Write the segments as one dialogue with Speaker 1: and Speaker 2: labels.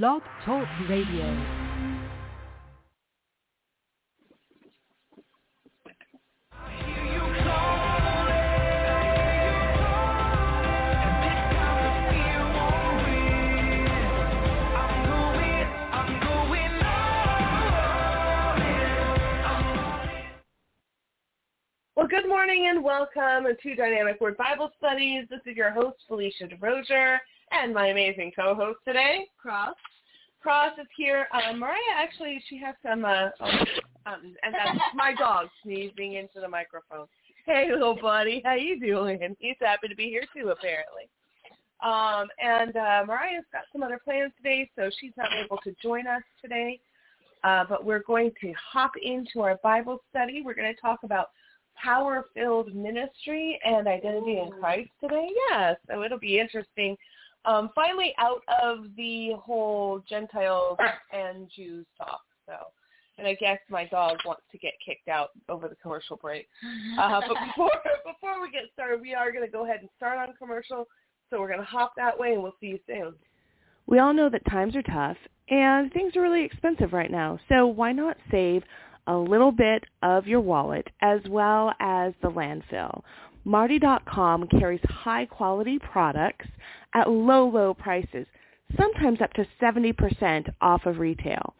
Speaker 1: Blog Talk Radio.
Speaker 2: Well, good morning and welcome to Dynamic Word Bible Studies. This is your host, Phelicia DeRosier, and my amazing co-host today,
Speaker 3: Cross.
Speaker 2: Cross is here. Uh, Mariah, actually, she has some, uh, um, um, and that's my dog sneezing into the microphone. Hey, little buddy, how you doing? He's happy to be here too, apparently. Um, and uh, Mariah's got some other plans today, so she's not able to join us today. Uh, but we're going to hop into our Bible study. We're going to talk about power-filled ministry and identity in Christ today. Yes, so it'll be interesting. Um, finally, out of the whole Gentiles and Jews talk. So, and I guess my dog wants to get kicked out over the commercial break. Uh, but before before we get started, we are going to go ahead and start on commercial. So we're going to hop that way, and we'll see you soon.
Speaker 4: We all know that times are tough and things are really expensive right now. So why not save a little bit of your wallet as well as the landfill? Martie.com carries high quality products at low, low prices, sometimes up to 70% off of retail.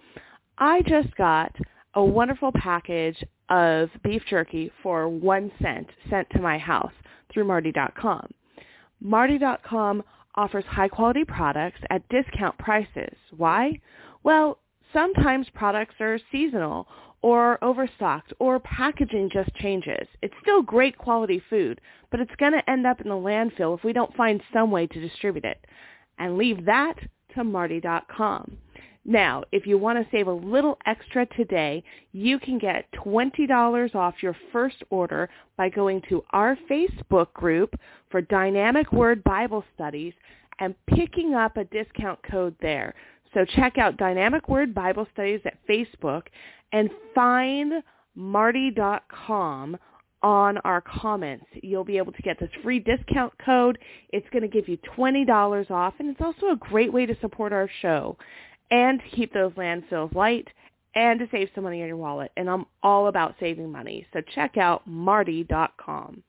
Speaker 4: I just got a wonderful package of beef jerky for one cent sent to my house through Martie.com. Martie.com offers high quality products at discount prices. Why? Well, sometimes products are seasonal or overstocked or packaging just changes. It's still great quality food, but it's going to end up in the landfill if we don't find some way to distribute it. And leave that to Martie.com. Now, if you want to save a little extra today, you can get $20 off your first order by going to our Facebook group for Dynamic Word Bible Studies and picking up a discount code there. So check out Dynamic Word Bible Studies at Facebook and find martie.com on our comments. You'll be able to get this free discount code. It's going to give you $20 off, and it's also a great way to support our show and to keep those landfills light and to save some money in your wallet. And I'm all about saving money. So check out martie.com.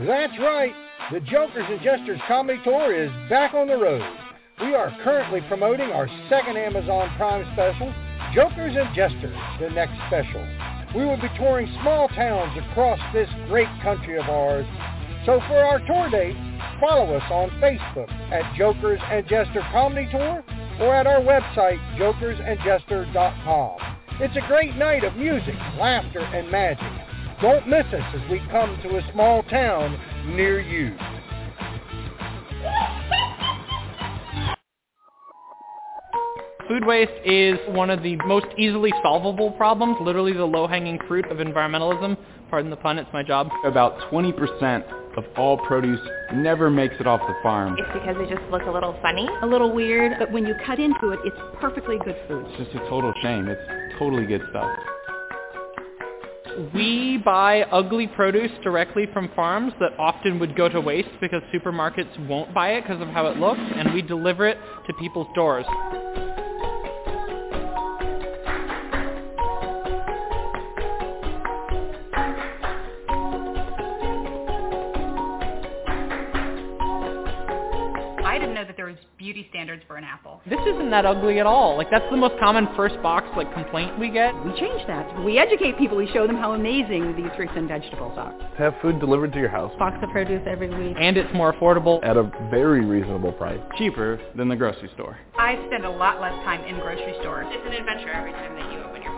Speaker 5: That's right. The Jokers and Jesters Comedy Tour is back on the road. We are currently promoting our second Amazon Prime special, Jokers and Jesters, the next special. We will be touring small towns across this great country of ours. So for our tour dates, follow us on Facebook at Jokers and Jester Comedy Tour or at our website, jokersandjester.com. It's a great night of music, laughter, and magic. Don't miss us as we come to a small town near you.
Speaker 6: Food waste is one of the most easily solvable problems, literally the low-hanging fruit of environmentalism. Pardon the pun, it's my job.
Speaker 7: About 20% of all produce never makes it off the farm.
Speaker 8: It's because they just look a little funny.
Speaker 3: A little weird, but when you cut into it, it's perfectly good food.
Speaker 7: It's just a total shame. It's totally good stuff.
Speaker 6: We buy ugly produce directly from farms that often would go to waste because supermarkets won't buy it because of how it looks, and we deliver it to people's doors.
Speaker 9: That there was beauty standards for an apple.
Speaker 6: This isn't that ugly at all. Like that's the most common first box like complaint we get.
Speaker 3: We change that. We educate people. We show them how amazing these fruits and vegetables are.
Speaker 10: Have food delivered to your house
Speaker 3: Box of produce every week.
Speaker 6: And it's more affordable.
Speaker 10: at a very reasonable price.
Speaker 7: Cheaper than the grocery store.
Speaker 9: I spend a lot less time in grocery stores.
Speaker 8: It's an adventure every time that you open your box.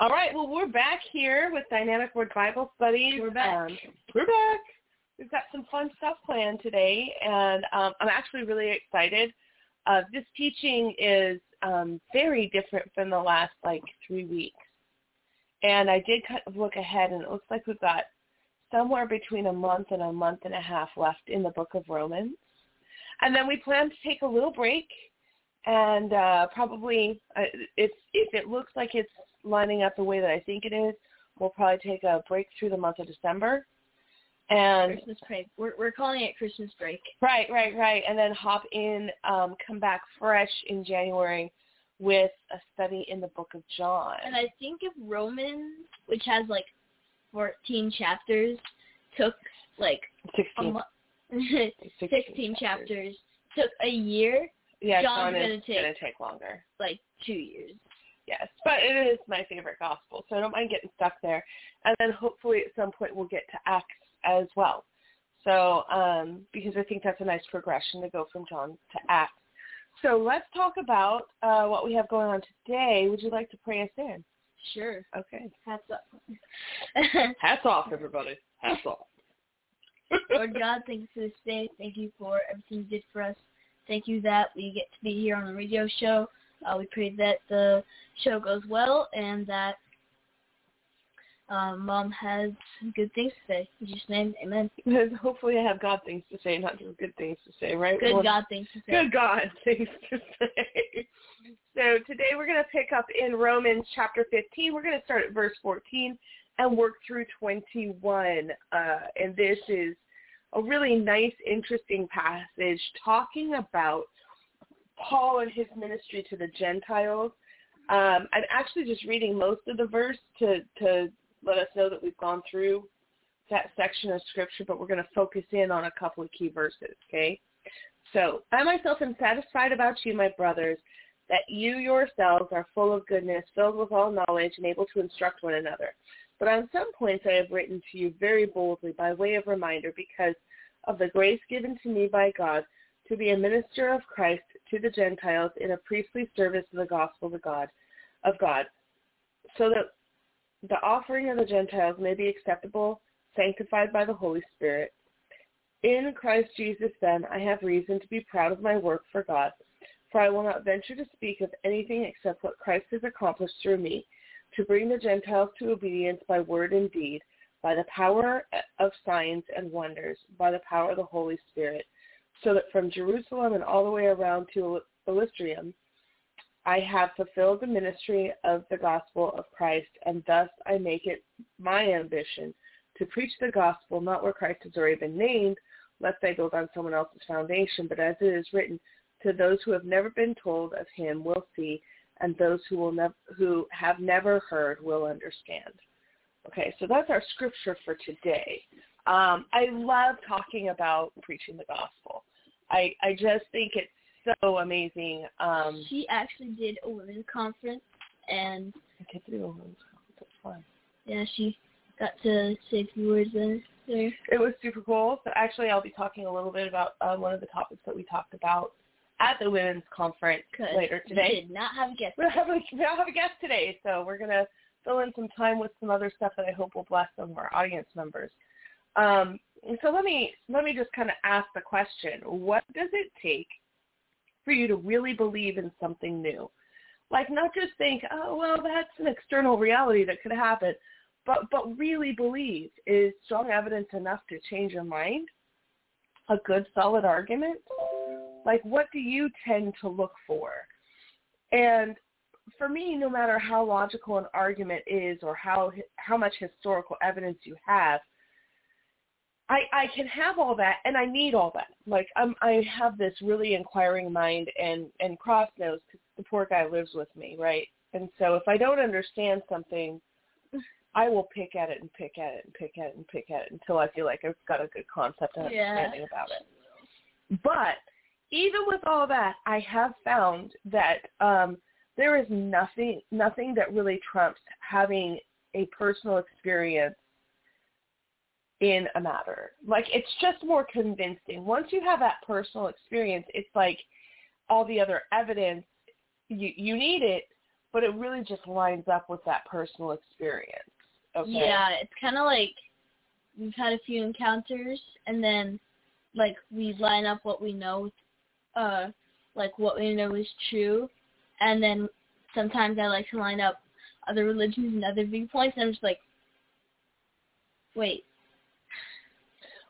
Speaker 4: All right. Well, we're back here with Dynamic Word Bible Studies.
Speaker 2: We're back.
Speaker 4: Um, we're back. We've got some fun stuff planned today, and um, I'm actually really excited. Uh, this teaching is um, very different from the last like three weeks, and I did kind of look ahead, and it looks like we've got somewhere between a month and a month and a half left in the book of Romans, and then we plan to take a little break, and uh, probably uh, if if it looks like it's lining up the way that I think it is, we'll probably take a break through the month of December. And
Speaker 2: Christmas break. We're we're calling it Christmas break.
Speaker 4: Right, right, right. And then hop in, um, come back fresh in January with a study in the book of John.
Speaker 2: And I think if Romans, which has like 14 chapters, took like
Speaker 4: 16.
Speaker 2: a mo- 16, chapters, took a year,
Speaker 4: Yeah,
Speaker 2: John's
Speaker 4: John
Speaker 2: gonna
Speaker 4: is
Speaker 2: take
Speaker 4: going to take longer.
Speaker 2: like two years.
Speaker 4: Yes, but it is my favorite gospel, so I don't mind getting stuck there. And then hopefully at some point we'll get to Acts as well. So um, because I think that's a nice progression to go from John to Acts. So let's talk about uh, what we have going on today. Would you like to pray us in?
Speaker 2: Sure.
Speaker 4: Okay.
Speaker 2: Hats up.
Speaker 4: Hats off, everybody. Hats off.
Speaker 2: Lord God, thank you for this day. Thank you for everything you did for us. Thank you that we get to be here on the radio show. Uh, we pray that the show goes well and that um, Mom has good things to say. In Jesus' name, amen.
Speaker 4: Hopefully I have God things to say, not just good things to say, right?
Speaker 2: Good
Speaker 4: Well,
Speaker 2: God things to say.
Speaker 4: Good God things to say. So today we're going to pick up in Romans chapter 15. We're going to start at verse 14 and work through 21. Uh, and this is a really nice, interesting passage talking about Paul and his ministry to the Gentiles. Um, I'm actually just reading most of the verse to, to let us know that we've gone through that section of scripture, but we're going to focus in on a couple of key verses, okay? So, I myself am satisfied about you, my brothers, that you yourselves are full of goodness, filled with all knowledge, and able to instruct one another. But on some points I have written to you very boldly by way of reminder because of the grace given to me by God to be a minister of Christ to the Gentiles in a priestly service of the gospel of God, of God, so that the offering of the Gentiles may be acceptable, sanctified by the Holy Spirit. In Christ Jesus, then, I have reason to be proud of my work for God, for I will not venture to speak of anything except what Christ has accomplished through me, to bring the Gentiles to obedience by word and deed, by the power of signs and wonders, by the power of the Holy Spirit, so that from Jerusalem and all the way around to Illystrium, I have fulfilled the ministry of the gospel of Christ, and thus I make it my ambition to preach the gospel not where Christ has already been named, lest I build on someone else's foundation, but as it is written, to those who have never been told of him will see, and those who will nev- who have never heard will understand. Okay, so that's our scripture for today. Um, I love talking about preaching the gospel. I I just think it's so amazing. Um,
Speaker 2: She actually did a women's conference, and
Speaker 4: I get to do a women's conference. Fun.
Speaker 2: yeah, she got to say a few words there.
Speaker 4: It was super cool. So actually, I'll be talking a little bit about uh, one of the topics that we talked about at the women's conference later today.
Speaker 2: we did not have a guest.
Speaker 4: We don't have a, we don't have a guest today, so we're gonna fill in some time with some other stuff that I hope will bless some of our audience members. Um, so let me let me just kind of ask the question: What does it take for you to really believe in something new? Like not just think, oh well, that's an external reality that could happen, but but really believe is strong evidence enough to change your mind? A good solid argument? Like what do you tend to look for? And for me, no matter how logical an argument is or how how much historical evidence you have, I I can have all that and I need all that. Like I'm I have this really inquiring mind and and Cross knows because the poor guy lives with me, right? And so if I don't understand something, I will pick at it and pick at it and pick at it and pick at it until I feel like I've got a good concept and
Speaker 2: Yeah.
Speaker 4: understanding about it. But even with all that, I have found that um, there is nothing nothing that really trumps having a personal experience in a matter. Like it's just more convincing. Once you have that personal experience, it's like all the other evidence you you need it, but it really just lines up with that personal experience. Okay.
Speaker 2: Yeah, it's kind of like we've had a few encounters, and then like we line up what we know with, uh, like what we know is true, and then sometimes I like to line up other religions and other viewpoints, and I'm just like, wait,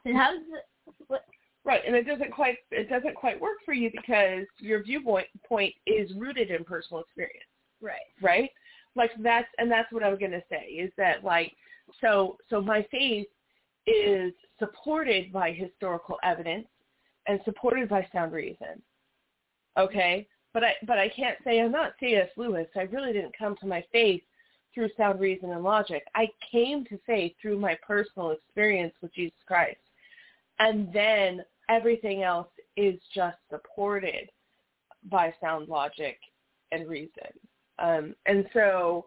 Speaker 2: and how does it? What?
Speaker 4: Right, and it doesn't quite it doesn't quite work for you because your viewpoint point is rooted in personal experience.
Speaker 2: Right.
Speaker 4: Right? Like that's and that's what I was gonna say is that like so so my faith is supported by historical evidence and supported by sound reason. Okay? But I but I can't say I'm not C.S. Lewis. I really didn't come to my faith through sound reason and logic. I came to faith through my personal experience with Jesus Christ. And then everything else is just supported by sound logic and reason. Um, and so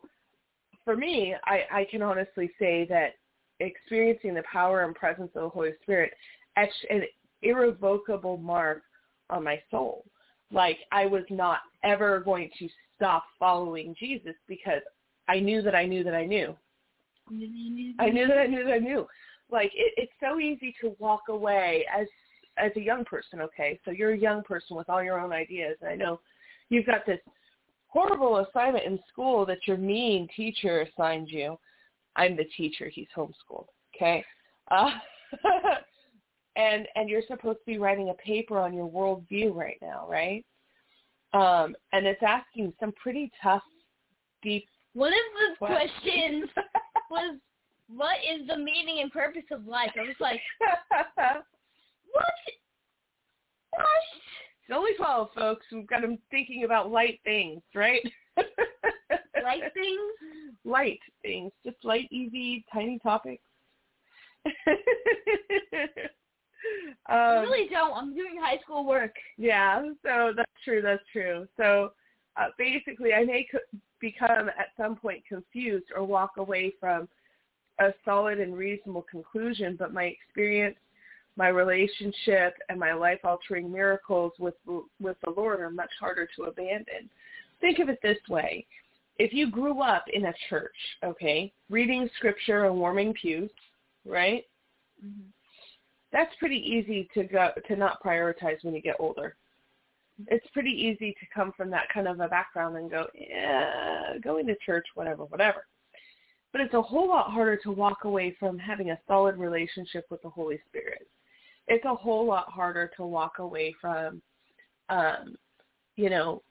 Speaker 4: for me, I, I can honestly say that experiencing the power and presence of the Holy Spirit etched an irrevocable mark on my soul. Like I was not ever going to stop following Jesus because I knew that I knew that I knew. I knew that I knew that I knew. Like it, it's so easy to walk away as as a young person. Okay, so you're a young person with all your own ideas, and I know you've got this horrible assignment in school that your mean teacher assigned you. I'm the teacher; he's homeschooled. Okay, uh, and and you're supposed to be writing a paper on your worldview right now, right? Um, and it's asking some pretty tough, deep.
Speaker 2: One of the questions was what is the meaning and purpose of life? I was like, what? What?
Speaker 4: It's only 12, folks. We've got them thinking about light things, right?
Speaker 2: light things?
Speaker 4: Light things. Just light, easy, tiny topics.
Speaker 2: um, I really don't. I'm doing high school work.
Speaker 4: Yeah, so that's true. That's true. So uh, basically, I may co- become at some point confused or walk away from a solid and reasonable conclusion, but my experience, my relationship, and my life-altering miracles with with the Lord are much harder to abandon. Think of it this way: if you grew up in a church, okay, reading scripture and warming pews, right?
Speaker 2: Mm-hmm.
Speaker 4: That's pretty easy to go to not prioritize when you get older. It's pretty easy to come from that kind of a background and go, yeah, going to church, whatever, whatever but it's a whole lot harder to walk away from having a solid relationship with the Holy Spirit. It's a whole lot harder to walk away from, um, you know,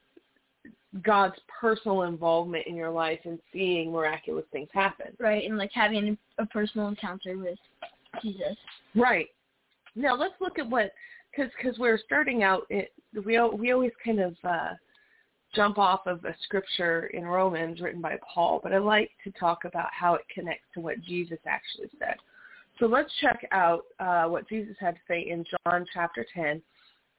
Speaker 4: God's personal involvement in your life and seeing miraculous things happen.
Speaker 2: Right, and like having a personal encounter with Jesus.
Speaker 4: Right. Now let's look at what, because because we're starting out, it, we we always kind of uh, jump off of a scripture in Romans written by Paul, but I like to talk about how it connects to what Jesus actually said. So let's check out uh, what Jesus had to say in John chapter 10,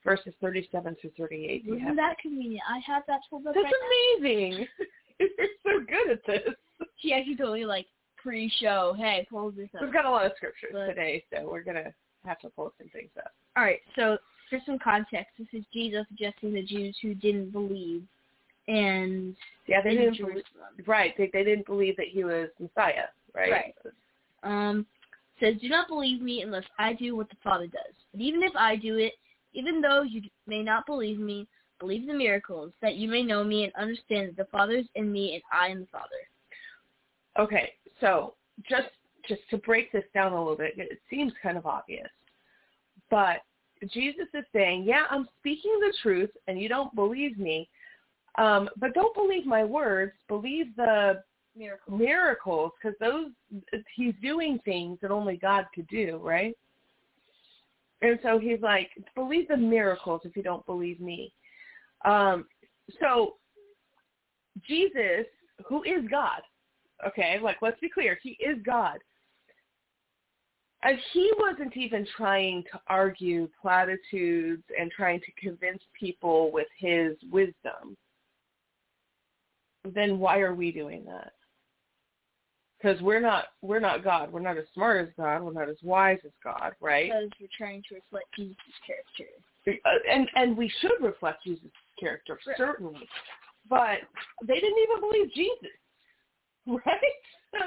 Speaker 4: verses 37 through 38.
Speaker 2: Isn't that convenient? I have that pulled up
Speaker 4: That's
Speaker 2: right
Speaker 4: amazing. You're so good at this.
Speaker 2: She actually totally like pre-show, hey, pull this up.
Speaker 4: We've got a lot of scriptures
Speaker 2: But-
Speaker 4: today, so we're going to have to pull some things up.
Speaker 2: All right, so for some context, this is Jesus addressing the Jews who didn't believe, and
Speaker 4: Yeah, they didn't
Speaker 2: Jerusalem.
Speaker 4: believe, right. They, they didn't believe that he was Messiah, right?
Speaker 2: Right. Um, says, "Do not believe me unless I do what the Father does. But even if I do it, even though you may not believe me, believe the miracles, that you may know me and understand that the Father is in me and I in the Father."
Speaker 4: Okay, so just just to break this down a little bit, it seems kind of obvious, but Jesus is saying, "Yeah, I'm speaking the truth, and you don't believe me, um, but don't believe my words. Believe the
Speaker 2: Miracles.
Speaker 4: because those he's doing things that only God could do, right?" And so he's like, "Believe the miracles if you don't believe me." Um, so Jesus, who is God, okay, like let's be clear, he is God. And he wasn't even trying to argue platitudes and trying to convince people with his wisdom. Then why are we doing that? Because we're not we're not God. We're not as smart as God. We're not as wise as God, right?
Speaker 2: Because we're trying to reflect Jesus' character.
Speaker 4: Uh, and and we should reflect Jesus' character
Speaker 2: Right.
Speaker 4: certainly. but they didn't even believe Jesus, right?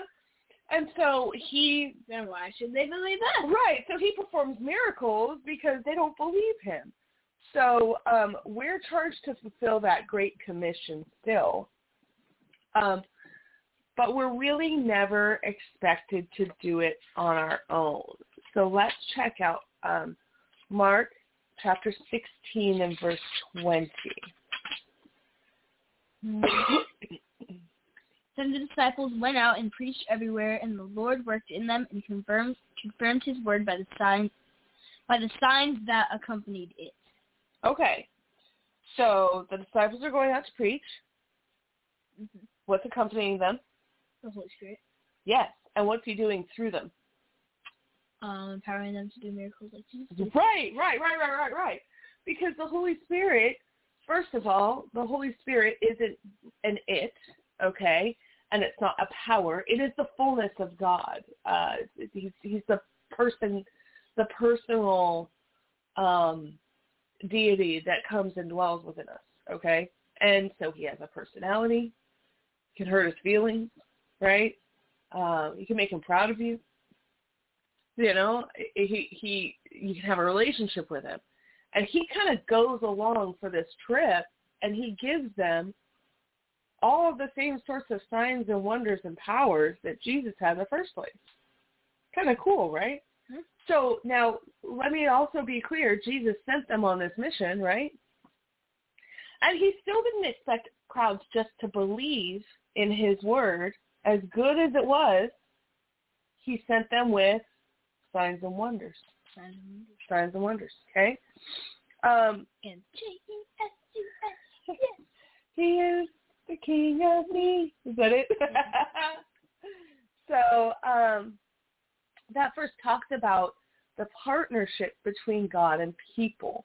Speaker 4: And so he
Speaker 2: then why should they believe us?
Speaker 4: Right. So he performs miracles because they don't believe him. So um, we're charged to fulfill that great commission still. Um, but we're really never expected to do it on our own. So let's check out um, Mark chapter 16 and verse 20.
Speaker 2: Then the disciples went out and preached everywhere, and the Lord worked in them and confirmed confirmed His word by the signs by the signs that accompanied it.
Speaker 4: Okay, so the disciples are going out to preach.
Speaker 2: Mm-hmm.
Speaker 4: What's accompanying them?
Speaker 2: The Holy Spirit,
Speaker 4: Yes, and what's He doing through them?
Speaker 2: um, empowering them to do miracles like Jesus. did.
Speaker 4: Right, right, right, right, right, right. Because the Holy Spirit, first of all, the Holy Spirit isn't an it, okay, and it's not a power. It is the fullness of God. Uh, he's he's the person, the personal um, deity that comes and dwells within us, okay. And so he has a personality. Can hurt his feelings, right? Um, you can make him proud of you you know he he you can have a relationship with him and he kind of goes along for this trip and he gives them all of the same sorts of signs and wonders and powers that jesus had in the first place kind of cool right
Speaker 2: Mhm.
Speaker 4: so now let me also be clear jesus sent them on this mission right and he still didn't expect crowds just to believe in his word as good as it was he sent them with signs and wonders.
Speaker 2: Signs and wonders.
Speaker 4: Signs and wonders. Okay. Um,
Speaker 2: And J E S U S.
Speaker 4: he is the king of me. Is that it? so um, that first talks about the partnership between God and people.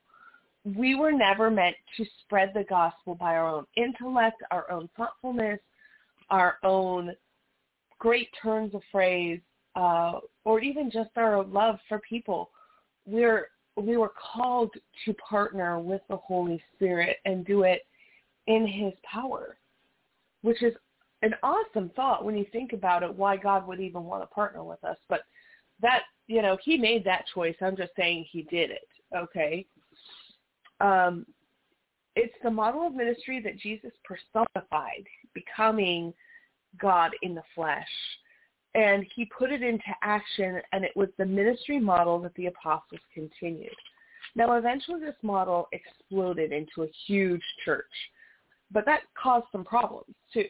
Speaker 4: We were never meant to spread the gospel by our own intellect, our own thoughtfulness, our own great turns of phrase, uh, or even just our love for people. We're we were called to partner with the Holy Spirit and do it in His power, which is an awesome thought when you think about it. Why God would even want to partner with us, but that you know He made that choice. I'm just saying He did it. Okay. Um, it's the model of ministry that Jesus personified, becoming God in the flesh and he put it into action and it was the ministry model that the apostles continued. Now eventually this model exploded into a huge church, but that caused some problems too,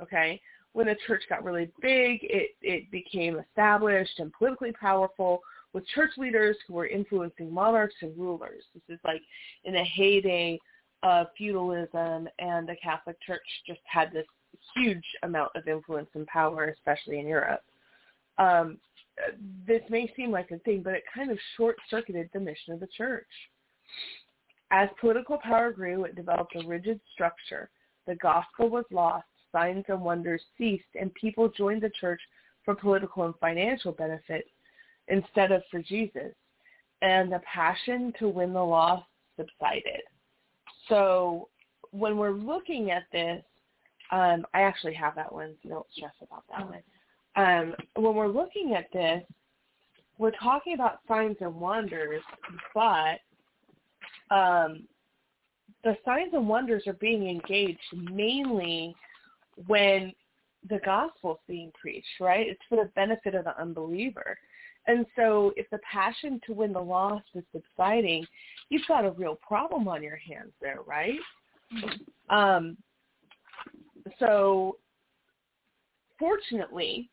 Speaker 4: okay? When the church got really big, it, it became established and politically powerful with church leaders who were influencing monarchs and rulers. This is like in the heyday of feudalism and the Catholic Church just had this huge amount of influence and power, especially in Europe. Um, this may seem like a thing, but it kind of short-circuited the mission of the church. As political power grew, it developed a rigid structure. The gospel was lost, signs and wonders ceased, and people joined the church for political and financial benefit instead of for Jesus. And the passion to win the lost subsided. So when we're looking at this, um, I actually have that one, so don't stress about that one. Um, when we're looking at this, we're talking about signs and wonders, but um, the signs and wonders are being engaged mainly when the gospel's being preached, right? It's for the benefit of the unbeliever. And so if the passion to win the lost is subsiding, you've got a real problem on your hands there, right? Um, so fortunately,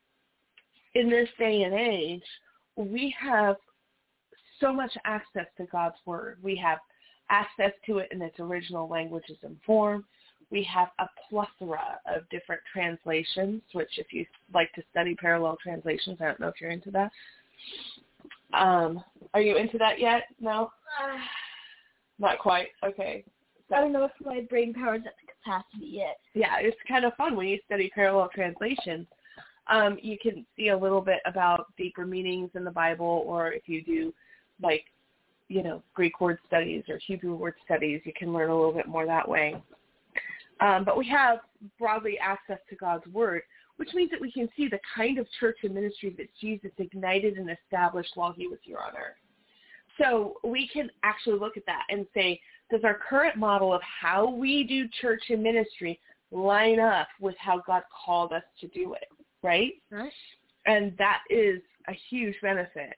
Speaker 4: in this day and age, we have so much access to God's word. We have access to it in its original languages and form. We have a plethora of different translations, which if you like to study parallel translations, I don't know if you're into that. Um, are you into that yet? No? Not quite. Okay.
Speaker 2: I don't know if my brain power's at the capacity yet.
Speaker 4: yeah, it's kind of fun when you study parallel translations. Um, you can see a little bit about deeper meanings in the Bible, or if you do like, you know, Greek word studies or Hebrew word studies, you can learn a little bit more that way. Um, but we have broadly access to God's word, which means that we can see the kind of church and ministry that Jesus ignited and established while he was here on earth. So we can actually look at that and say, does our current model of how we do church and ministry line up with how God called us to do it, right?
Speaker 2: Right.
Speaker 4: And that is a huge benefit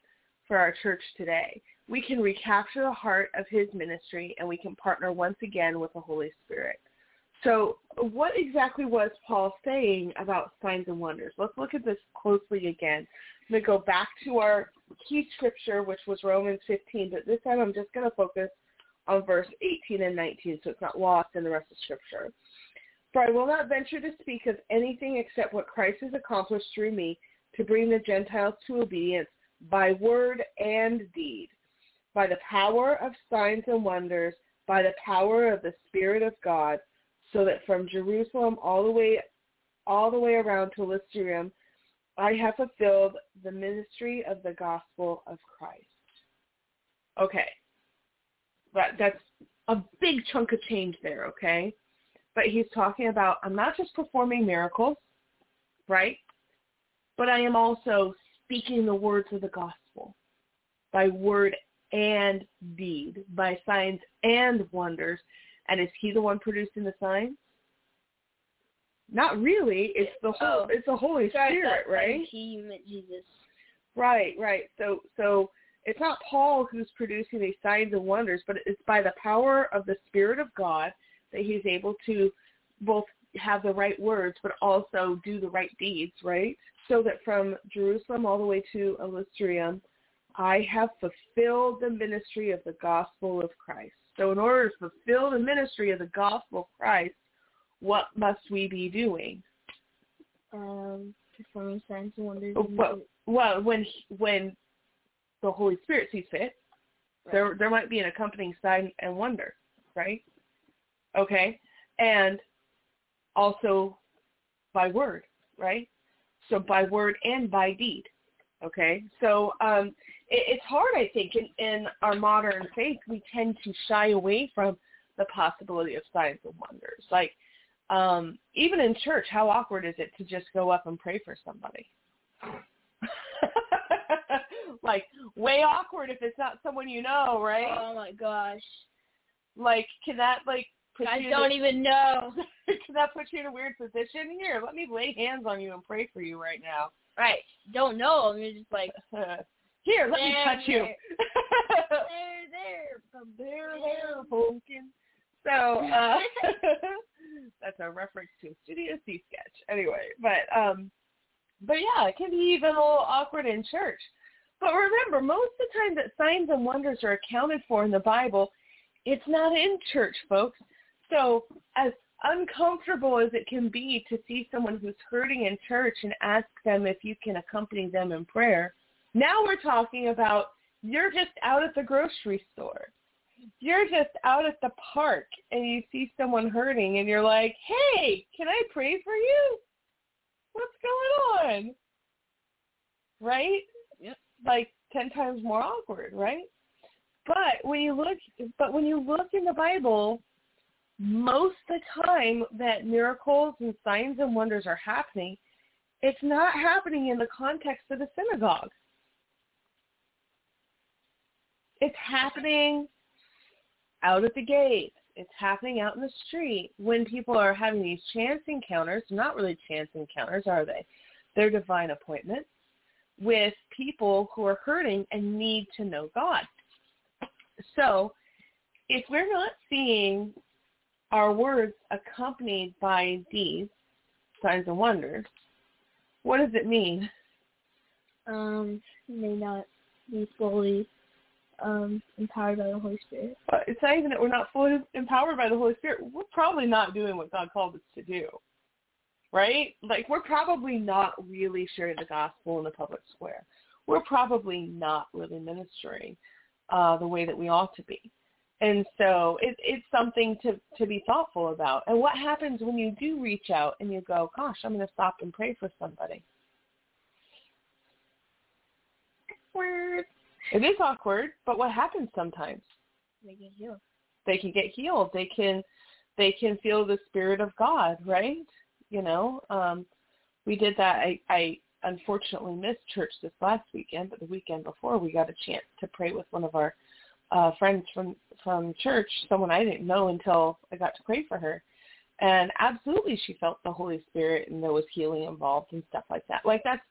Speaker 4: for our church today. We can recapture the heart of his ministry and we can partner once again with the Holy Spirit. So what exactly was Paul saying about signs and wonders? Let's look at this closely again. I'm going to go back to our key scripture, which was Romans 15, but this time I'm just going to focus on verse 18 and 19 so it's not lost in the rest of scripture. For I will not venture to speak of anything except what Christ has accomplished through me to bring the Gentiles to obedience by word and deed, by the power of signs and wonders, by the power of the Spirit of God, so that from Jerusalem all the way all the way around to Lystrium, I have fulfilled the ministry of the gospel of Christ. Okay. That that's a big chunk of change there, okay? But he's talking about I'm not just performing miracles, right? But I am also speaking the words of the gospel by word and deed, by signs and wonders. And is he the one producing the signs? Not really. It's the whole.
Speaker 2: Oh.
Speaker 4: It's the Holy Spirit, right?
Speaker 2: He you meant Jesus.
Speaker 4: Right, right. So so it's not Paul who's producing these signs and wonders, but it's by the power of the Spirit of God that he's able to both have the right words but also do the right deeds, right? So that from Jerusalem all the way to Illystrium, I have fulfilled the ministry of the gospel of Christ. So in order to fulfill the ministry of the gospel of Christ, what must we be doing?
Speaker 2: Um, performing signs and wonders.
Speaker 4: Well, well, when when the Holy Spirit sees fit, there there might be an accompanying sign and wonder, right? Okay, and also by word, right? So by word and by deed. Okay, so um, it's hard, I think, in, in our modern faith, we tend to shy away from the possibility of signs and wonders. Like um, even in church, how awkward is it to just go up and pray for somebody? like way awkward if it's not someone you know, right?
Speaker 2: Oh my gosh.
Speaker 4: Like, can that like put
Speaker 2: I
Speaker 4: you?
Speaker 2: don't
Speaker 4: in
Speaker 2: even know.
Speaker 4: a, can that put you in a weird position? Here, let me lay hands on you and pray for you right now.
Speaker 2: Right. Don't know. I'm just like
Speaker 4: Here, let me
Speaker 2: There,
Speaker 4: touch you.
Speaker 2: there, there.
Speaker 4: there, there, pumpkin. So uh, that's a reference to a Studio C sketch. Anyway, but um, but yeah, it can be even a little awkward in church. But remember, most of the time that signs and wonders are accounted for in the Bible, it's not in church, folks. So as uncomfortable as it can be to see someone who's hurting in church and ask them if you can accompany them in prayer, now we're talking about you're just out at the grocery store. You're just out at the park and you see someone hurting and you're like, hey, can I pray for you? What's going on? Right?
Speaker 2: Yep.
Speaker 4: Like 10 times more awkward, right? But when you look, but when you look in the Bible, most of the time that miracles and signs and wonders are happening, it's not happening in the context of the synagogue. It's happening out at the gate. It's happening out in the street when people are having these chance encounters. Not really chance encounters, are they? They're divine appointments with people who are hurting and need to know God. So if we're not seeing our words accompanied by deeds, signs and wonders, what does it mean?
Speaker 2: Um, may not be fully um empowered by the Holy Spirit.
Speaker 4: Uh, It's not even that we're not fully empowered by the Holy Spirit. We're probably not doing what God called us to do. Right? Like we're probably not really sharing the gospel in the public square. We're probably not really ministering uh, the way that we ought to be. And so it, it's something to, to be thoughtful about. And what happens when you do reach out and you go, gosh, I'm going to stop and pray for somebody?
Speaker 2: Awkward.
Speaker 4: It is awkward, but what happens sometimes?
Speaker 2: They get healed.
Speaker 4: They can get healed. They can they can feel the spirit of God, right? You know, um, we did that. I, I unfortunately missed church this last weekend, but the weekend before we got a chance to pray with one of our uh, friends from from church, someone I didn't know until I got to pray for her. And absolutely, she felt the Holy Spirit, and there was healing involved and stuff like that. Like that's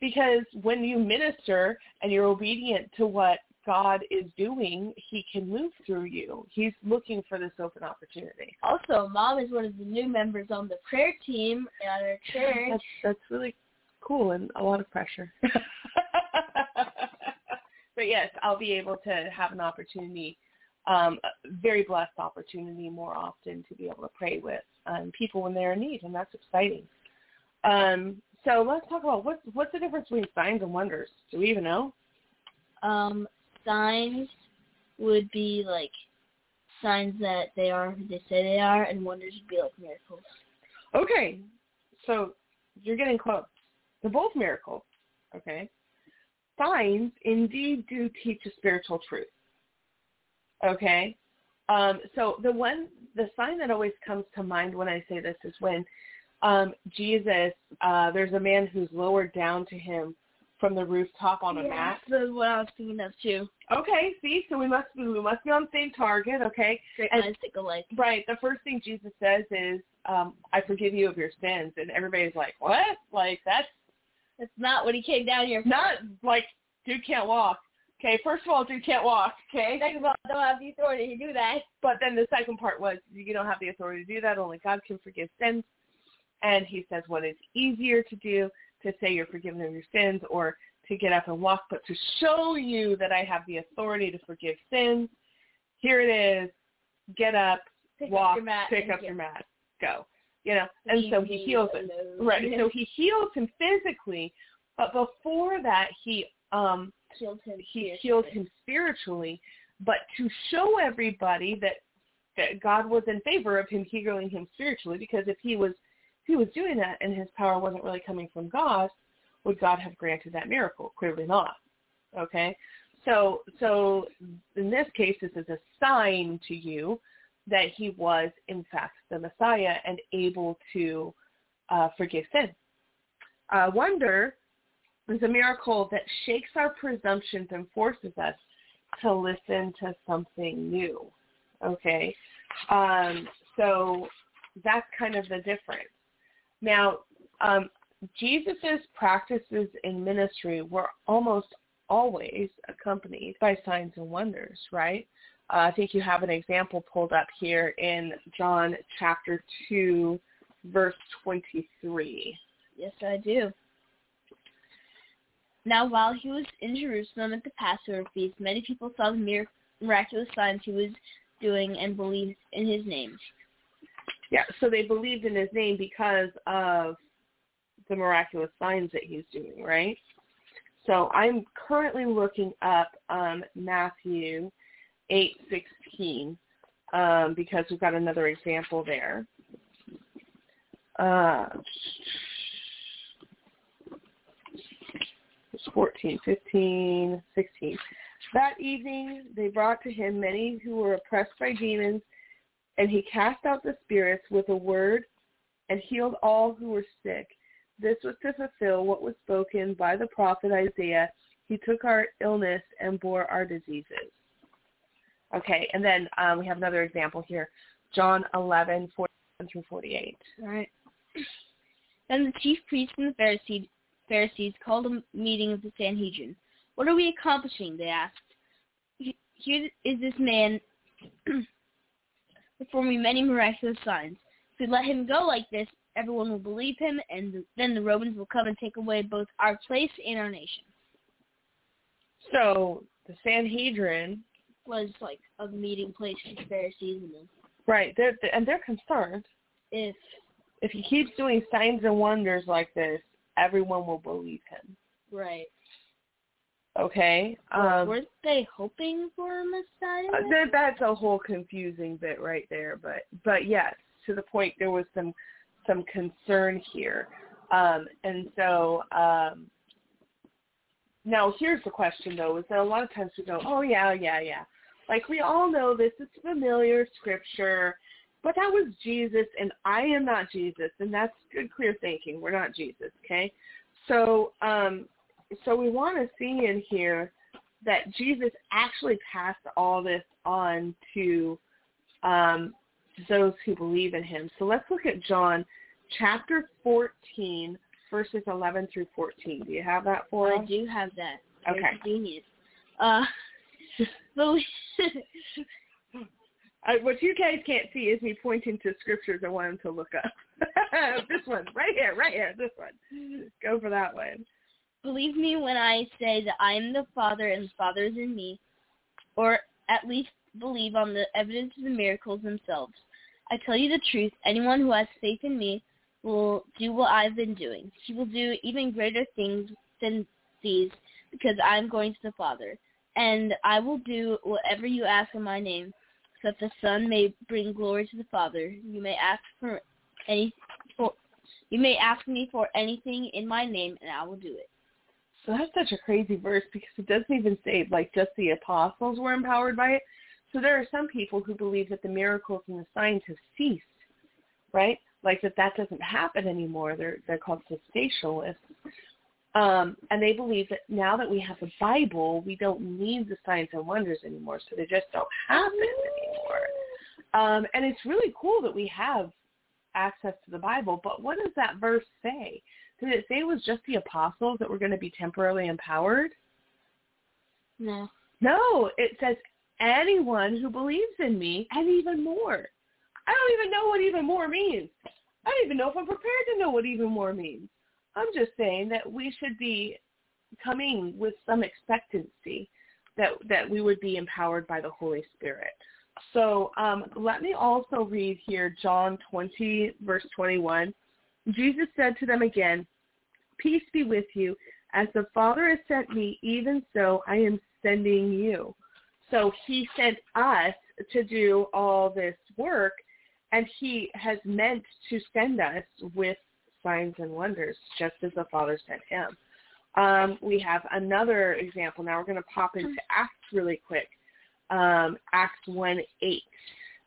Speaker 4: because when you minister and you're obedient to what God is doing, he can move through you. He's looking for this open opportunity.
Speaker 2: Also, mom is one of the new members on the prayer team at our church.
Speaker 4: That's, that's really cool and a lot of pressure. but yes, I'll be able to have an opportunity, um, a very blessed opportunity more often to be able to pray with um, people when they're in need, and that's exciting. Um, so let's talk about what's what's the difference between signs and wonders. Do we even know?
Speaker 2: Um, signs would be like signs that they are who they say they are, and wonders would be like miracles.
Speaker 4: Okay, so you're getting close. They're both miracles. Okay, signs indeed do teach a spiritual truth. Okay, um, so the one, the sign that always comes to mind when I say this is when um, Jesus, uh, there's a man who's lowered down to him from the rooftop on a
Speaker 2: yeah,
Speaker 4: mat.
Speaker 2: That's what I was thinking of too.
Speaker 4: Okay, see, so we must be we must be on the same target. Okay,
Speaker 2: Great
Speaker 4: And-
Speaker 2: minds think alike.
Speaker 4: right. The first thing Jesus says is, um, "I forgive you of your sins," and everybody's like, "What? Like that's
Speaker 2: That's not what he came down here for.
Speaker 4: not like dude can't walk." Okay, first of all, dude can't walk. Okay,
Speaker 2: Second of all, I don't have the authority to do that.
Speaker 4: But then the second part was you don't have the authority to do that. Only God can forgive sins. And he says what is easier to do to say you're forgiven of your sins or to get up and walk, but to show you that I have the authority to forgive sins. Here it is. Get up,
Speaker 2: Pick
Speaker 4: walk,
Speaker 2: up
Speaker 4: pick up your mat, go. You know, and so he heals it. Right. So he heals him physically, but before that he um
Speaker 2: Healed him.
Speaker 4: he
Speaker 2: spiritually.
Speaker 4: healed him spiritually, but to show everybody that that God was in favor of him healing him spiritually, because if he was he was doing that and his power wasn't really coming from God, would God have granted that miracle? Clearly not. Okay, so so in this case, this is a sign to you that he was in fact the Messiah and able to uh, forgive sin. Uh, wonder is a miracle that shakes our presumptions and forces us to listen to something new. Okay, um, so that's kind of the difference. Now, um, Jesus's practices in ministry were almost always accompanied by signs and wonders, right? Uh, I think you have an example pulled up here in John chapter 2, verse 23.
Speaker 2: Yes, I do. Now, while he was in Jerusalem at the Passover feast, many people saw the miraculous signs he was doing and believed in his name.
Speaker 4: Yeah, so they believed in his name because of the miraculous signs that he's doing, right? So I'm currently looking up um, Matthew 8:16 um, because we've got another example there. Uh, it's 14, 15, 16. That evening they brought to him many who were oppressed by demons, and he cast out the spirits with a word and healed all who were sick. This was to fulfill what was spoken by the prophet Isaiah. He took our illness and bore our diseases. Okay, and then um, we have another example here. John 11, 41 through 48.
Speaker 2: All right. Then the chief priests and the Pharisees, Pharisees called a meeting of the Sanhedrin. What are we accomplishing? They asked. "He- Here is this man performing many miraculous signs. If we let him go like this, everyone will believe him, and then the Romans will come and take away both our place and our nation.
Speaker 4: So the Sanhedrin,
Speaker 2: Was like a meeting place for the Pharisees, and then
Speaker 4: right, they're, and they're concerned.
Speaker 2: if
Speaker 4: If he keeps doing signs and wonders like this, everyone will believe him.
Speaker 2: right,
Speaker 4: Okay? Um,
Speaker 2: weren't they hoping for a Messiah?
Speaker 4: Uh, that, that's a whole confusing bit right there, but but yes, to the point there was some some concern here, um, and so um, now here's the question though: is that a lot of times we go, oh yeah, yeah, yeah, like we all know this is familiar scripture, but that was Jesus, and I am not Jesus, and that's good, clear thinking. We're not Jesus, okay? So, um, so we want to see in here that Jesus actually passed all this on to um, those who believe in him. So let's look at John chapter 14, verses 11 through 14. Do you have that for us?
Speaker 2: I do have that. Very
Speaker 4: Okay.
Speaker 2: Convenient. Uh,
Speaker 4: I, what you guys can't see is me pointing to scriptures I want them to look up. this one, right here, right here, this one. Go for that one.
Speaker 2: Believe me when I say that I am the Father and the Father is in me, or at least believe on the evidence of the miracles themselves. I tell you the truth, anyone who has faith in me will do what I've been doing. He will do even greater things than these because I'm going to the Father. And I will do whatever you ask in my name, so that the Son may bring glory to the Father. You may ask for any for you may ask me for anything in my name and I will do it.
Speaker 4: So that's such a crazy verse because it doesn't even say like just the apostles were empowered by it. So there are some people who believe that the miracles and the signs have ceased, right? Like that that doesn't happen anymore. They're they're called cessationalists. Um, and they believe that now that we have the Bible, we don't need the signs and wonders anymore, so they just don't happen anymore. Um, and it's really cool that we have access to the Bible, but what does that verse say? Did it say it was just the apostles that were going to be temporarily empowered?
Speaker 2: No.
Speaker 4: No, it says anyone who believes in me and even more. I don't even know what even more means. I don't even know if I'm prepared to know what even more means. I'm just saying that we should be coming with some expectancy that that we would be empowered by the Holy Spirit. So um, let me also read here John 20, verse 21. Jesus said to them again, Peace be with you. As the Father has sent me, even so I am sending you. So he sent us to do all this work, and he has meant to send us with signs and wonders, just as the Father sent him. Um, we have another example. Now we're going to pop into Acts really quick. Um, Acts 1 8.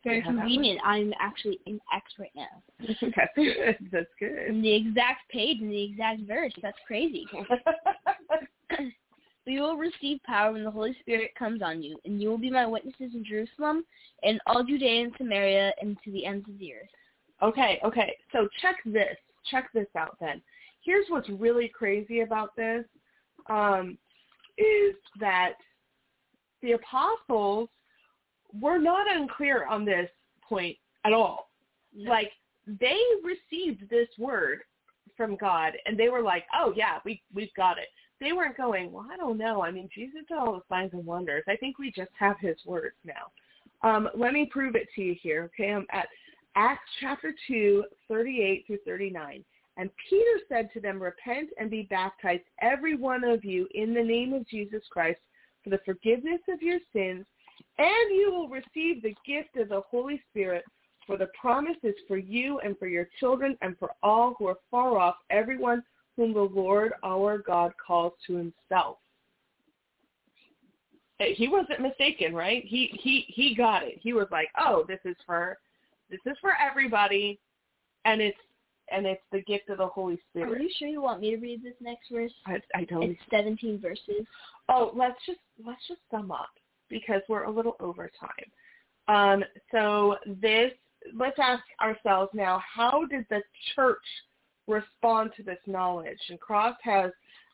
Speaker 2: Very
Speaker 4: You have that one?
Speaker 2: convenient. I'm actually in Acts right now.
Speaker 4: That's good. That's good.
Speaker 2: In the exact page and the exact verse. That's crazy. You will receive power when the Holy Spirit comes on you, and you will be my witnesses in Jerusalem and all Judea and Samaria and to the ends of the earth.
Speaker 4: Okay, okay. So check this. Check this out then. Here's what's really crazy about this um, is that the apostles were not unclear on this point at all. Like they received this word from God and they were like, "Oh yeah, we we've got it." They weren't going, "Well, I don't know. I mean, Jesus did all the signs and wonders. I think we just have his words now." Um, let me prove it to you here. Okay, I'm at Acts chapter 2, 38 through 39. And Peter said to them, Repent and be baptized, every one of you, in the name of Jesus Christ, for the forgiveness of your sins, and you will receive the gift of the Holy Spirit, for the promise is for you and for your children and for all who are far off, everyone whom the Lord our God calls to himself. Eh, he wasn't mistaken, right? He he he got it. He was like, "Oh, this is for this is for everybody, and it's and it's the gift of the Holy Spirit.
Speaker 2: Are you sure you want me to read this next verse?
Speaker 4: I, I don't.
Speaker 2: It's 17 verses.
Speaker 4: Oh, let's just let's just sum up because we're a little over time. Um, so this let's ask ourselves now: How did the church respond to this knowledge? And Cross has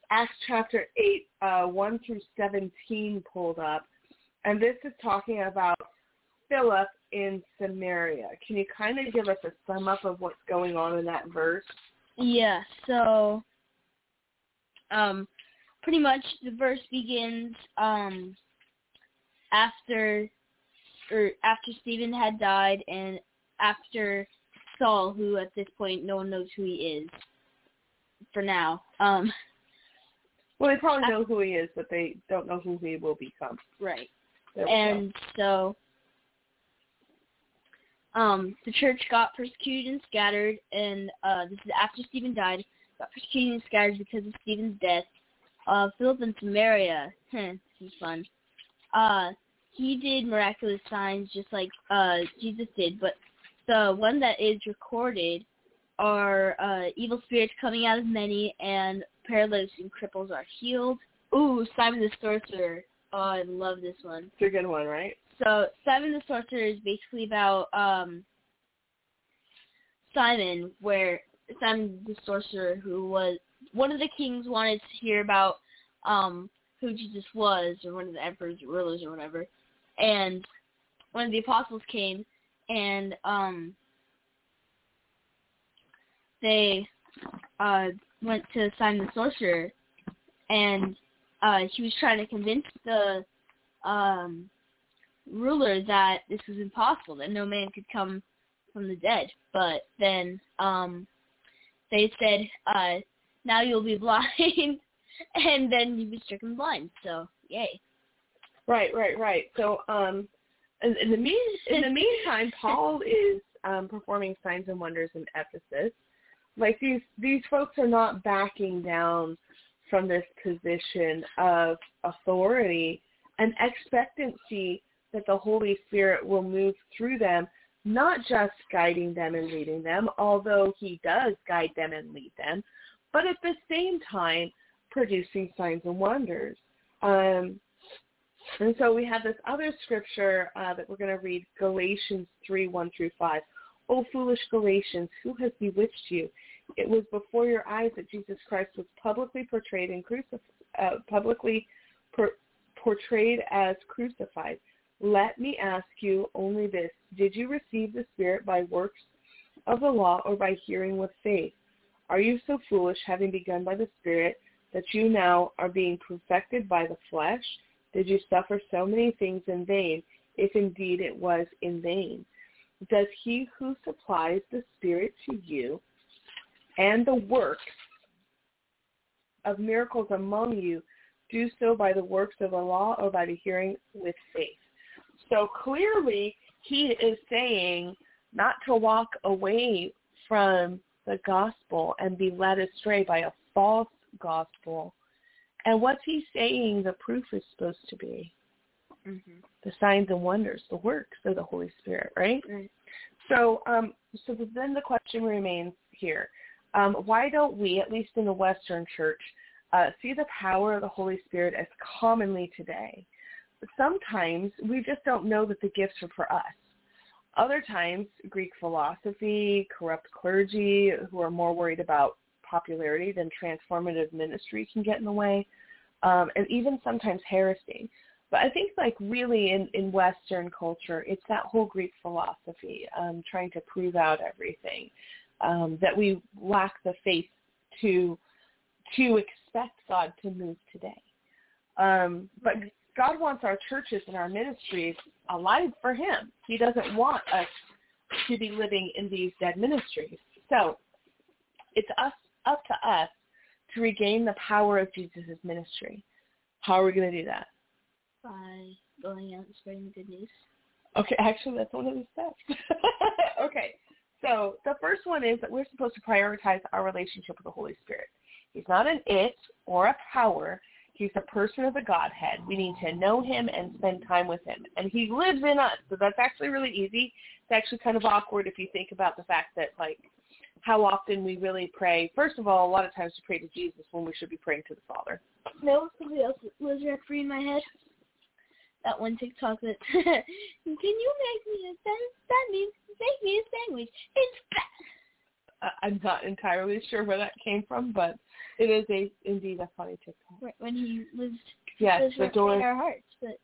Speaker 4: Acts chapter eight, uh, one through seventeen pulled up, and this is talking about Philip in Samaria. Can you kind of give us a sum up of what's going on in that verse?
Speaker 2: Yeah, so um pretty much the verse begins um after or after Stephen had died and after Saul, who at this point no one knows who he is for now. Um
Speaker 4: Well, they probably know who he is, but they don't know who he will become.
Speaker 2: right.
Speaker 4: We go.
Speaker 2: And so um the church got persecuted and scattered and uh this is after Stephen died, got persecuted and scattered because of Stephen's death. Uh Philip in Samaria, this is fun. Uh he did miraculous signs just like uh Jesus did, but the one that is recorded are uh, evil spirits coming out of many, and paralytics and cripples are healed. Ooh, Simon the Sorcerer. Oh, I love this one.
Speaker 4: It's a good one, right?
Speaker 2: So Simon the Sorcerer is basically about um, Simon, where Simon the Sorcerer, who was one of the kings, wanted to hear about um, who Jesus was, or one of the emperors or rulers or whatever, and one of the apostles came, and um, they uh, went to Simon the Sorcerer, and uh, he was trying to convince the um, ruler that this was impossible, that no man could come from the dead. But then um, they said, uh, now you'll be blind, and then you be stricken blind. So, yay.
Speaker 4: Right, right, right. So, um, in, in the mean in the meantime, Paul is um, performing signs and wonders in Ephesus. Like these these folks are not backing down from this position of authority and expectancy that the Holy Spirit will move through them, not just guiding them and leading them, although he does guide them and lead them, but at the same time producing signs and wonders. Um, and so we have this other scripture uh, that we're going to read, Galatians 3, 1 through 5. O foolish Galatians, who has bewitched you? It was before your eyes that Jesus Christ was publicly portrayed and crucified, uh, publicly por- portrayed as crucified. Let me ask you only this: Did you receive the Spirit by works of the law or by hearing with faith? Are you so foolish, having begun by the Spirit, that you now are being perfected by the flesh? Did you suffer so many things in vain, if indeed it was in vain? Does he who supplies the Spirit to you and the works of miracles among you do so by the works of the law or by the hearing with faith? So clearly he is saying not to walk away from the gospel and be led astray by a false gospel. And what's he saying the proof is supposed to be?
Speaker 2: Mm-hmm.
Speaker 4: The signs and wonders, the works of the Holy Spirit, right?
Speaker 2: Right.
Speaker 4: So, um, so then the question remains here: um, Why don't we, at least in the Western Church, uh, see the power of the Holy Spirit as commonly today? Sometimes we just don't know that the gifts are for us. Other times, Greek philosophy, corrupt clergy who are more worried about popularity than transformative ministry can get in the way, um, and even sometimes heresy. But I think like really in, in Western culture, it's that whole Greek philosophy, um, trying to prove out everything, um, that we lack the faith to to expect God to move today. Um, but God wants our churches and our ministries alive for him. He doesn't want us to be living in these dead ministries. So it's us up to us to regain the power of Jesus' ministry. How are we going to do that?
Speaker 2: By going out and spreading the good news.
Speaker 4: Okay, actually that's one of the steps. okay. So the first one is that we're supposed to prioritize our relationship with the Holy Spirit. He's not an it or a power. He's a person of the Godhead. We need to know him and spend time with him. And he lives in us. So that's actually really easy. It's actually kind of awkward if you think about the fact that like how often we really pray. First of all, a lot of times we pray to Jesus when we should be praying to the Father.
Speaker 2: No, somebody else was free in my head. That one TikTok that can you make me a sandwich? Make me a sandwich. It's fat.
Speaker 4: I'm not entirely sure where that came from, but it is a indeed a funny TikTok.
Speaker 2: Right when he lives,
Speaker 4: yes,
Speaker 2: lives
Speaker 4: the door.
Speaker 2: in our hearts, but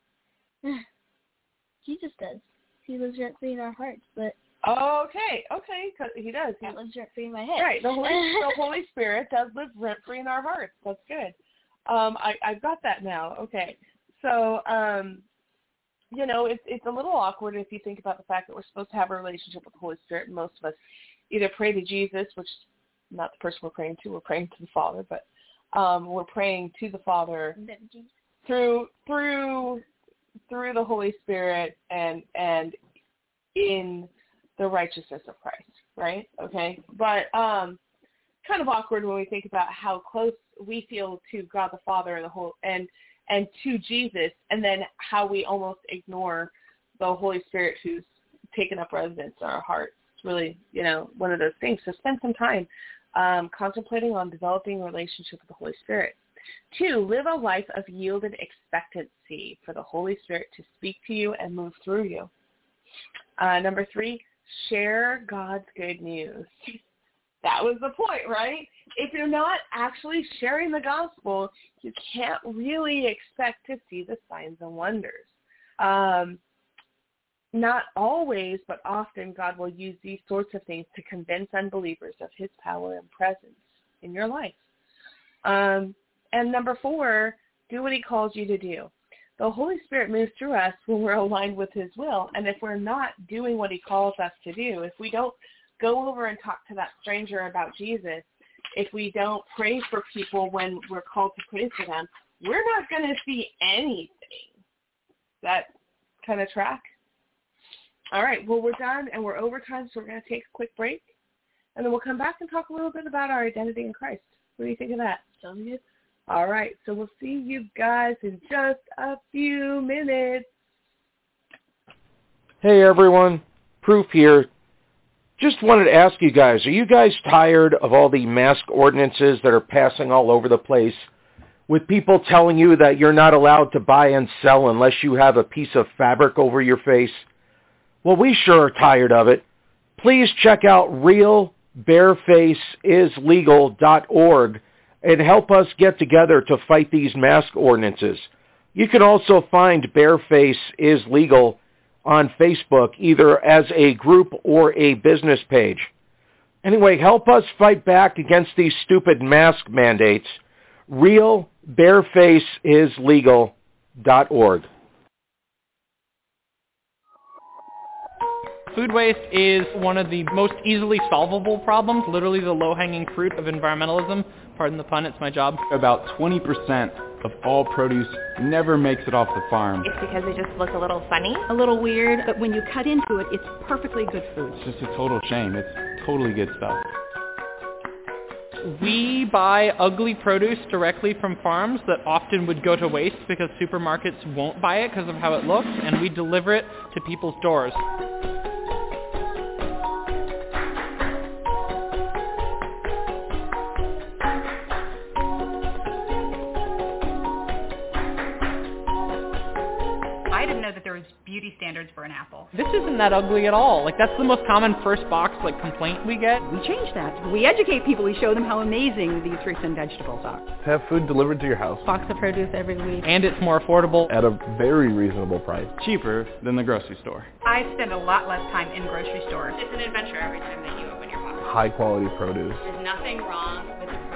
Speaker 2: Jesus does. He lives rent free in our hearts, but
Speaker 4: okay, okay, because he does. He,
Speaker 2: that lives rent free in my head.
Speaker 4: right, the Holy, the Holy Spirit does live rent free in our hearts. That's good. Um, I I've got that now. Okay, so um, you know, it's it's a little awkward if you think about the fact that we're supposed to have a relationship with the Holy Spirit, and most of us either pray to Jesus, which is not the person we're praying to, we're praying to the Father, but um, we're praying to the Father through through through the Holy Spirit and and in the righteousness of Christ, right? Okay, but um, kind of awkward when we think about how close we feel to God the Father and the whole and and to Jesus, and then how we almost ignore the Holy Spirit who's taken up residence in our hearts.
Speaker 2: It's really, you know, one of those things. So spend some time um, contemplating on developing a relationship with the Holy Spirit. Two, live a life of yielded expectancy for the Holy Spirit to speak to you and move through you. Uh, number three, share God's good news. That was the point, right? If you're not actually sharing the gospel, you can't really expect to see the signs and wonders. Um, not always, but often God will use these sorts of things to convince unbelievers of his power and presence in your life. Um, and number four, do what he calls you to do. The Holy Spirit moves through us when we're aligned with his will. And if we're not doing what he calls us to do, if we don't go over and talk to that stranger about Jesus, if we don't pray for people when we're called to pray for them, we're not going to see anything. That kind of track? All right. Well, we're done and we're over time, so we're going to take a quick break. And then we'll come back and talk a little bit about our identity in Christ. What do you think of that? Sound good? All right. So we'll see you guys in just a few minutes.
Speaker 11: Hey everyone, Proof here. Just wanted to ask you guys, are you guys tired of all the mask ordinances that are passing all over the place? With people telling you that you're not allowed to buy and sell unless you have a piece of fabric over your face? Well, we sure are tired of it. Please check out realbarefaceislegal.org and help us get together to fight these mask ordinances. You can also find Bareface is Legal on Facebook, either as a group or a business page. Anyway, help us fight back against these stupid mask mandates. RealBarefaceIsLegal.org.
Speaker 6: Food waste is one of the most easily solvable problems, literally the low-hanging fruit of environmentalism. Pardon the pun, it's my job.
Speaker 7: About 20% of all produce never makes it off the farm.
Speaker 8: It's because they just look a little funny.
Speaker 3: A little weird, but when you cut into it, it's perfectly good food.
Speaker 7: It's just a total shame. It's totally good stuff.
Speaker 6: We buy ugly produce directly from farms that often would go to waste because supermarkets won't buy it because of how it looks, and we deliver it to people's doors.
Speaker 9: Beauty standards for an apple.
Speaker 6: This isn't that ugly at all. Like that's the most common first box like complaint we get.
Speaker 3: We change that. We educate people. We show them how amazing these fruits and vegetables are.
Speaker 10: Have food delivered to your house
Speaker 8: Box of produce every week.
Speaker 6: And it's more affordable.
Speaker 10: at a very reasonable price.
Speaker 7: Cheaper than the grocery store.
Speaker 9: I spend a lot less time in grocery stores.
Speaker 8: It's an adventure every time that you open your box.
Speaker 10: High quality produce.
Speaker 8: There's nothing wrong with the produce.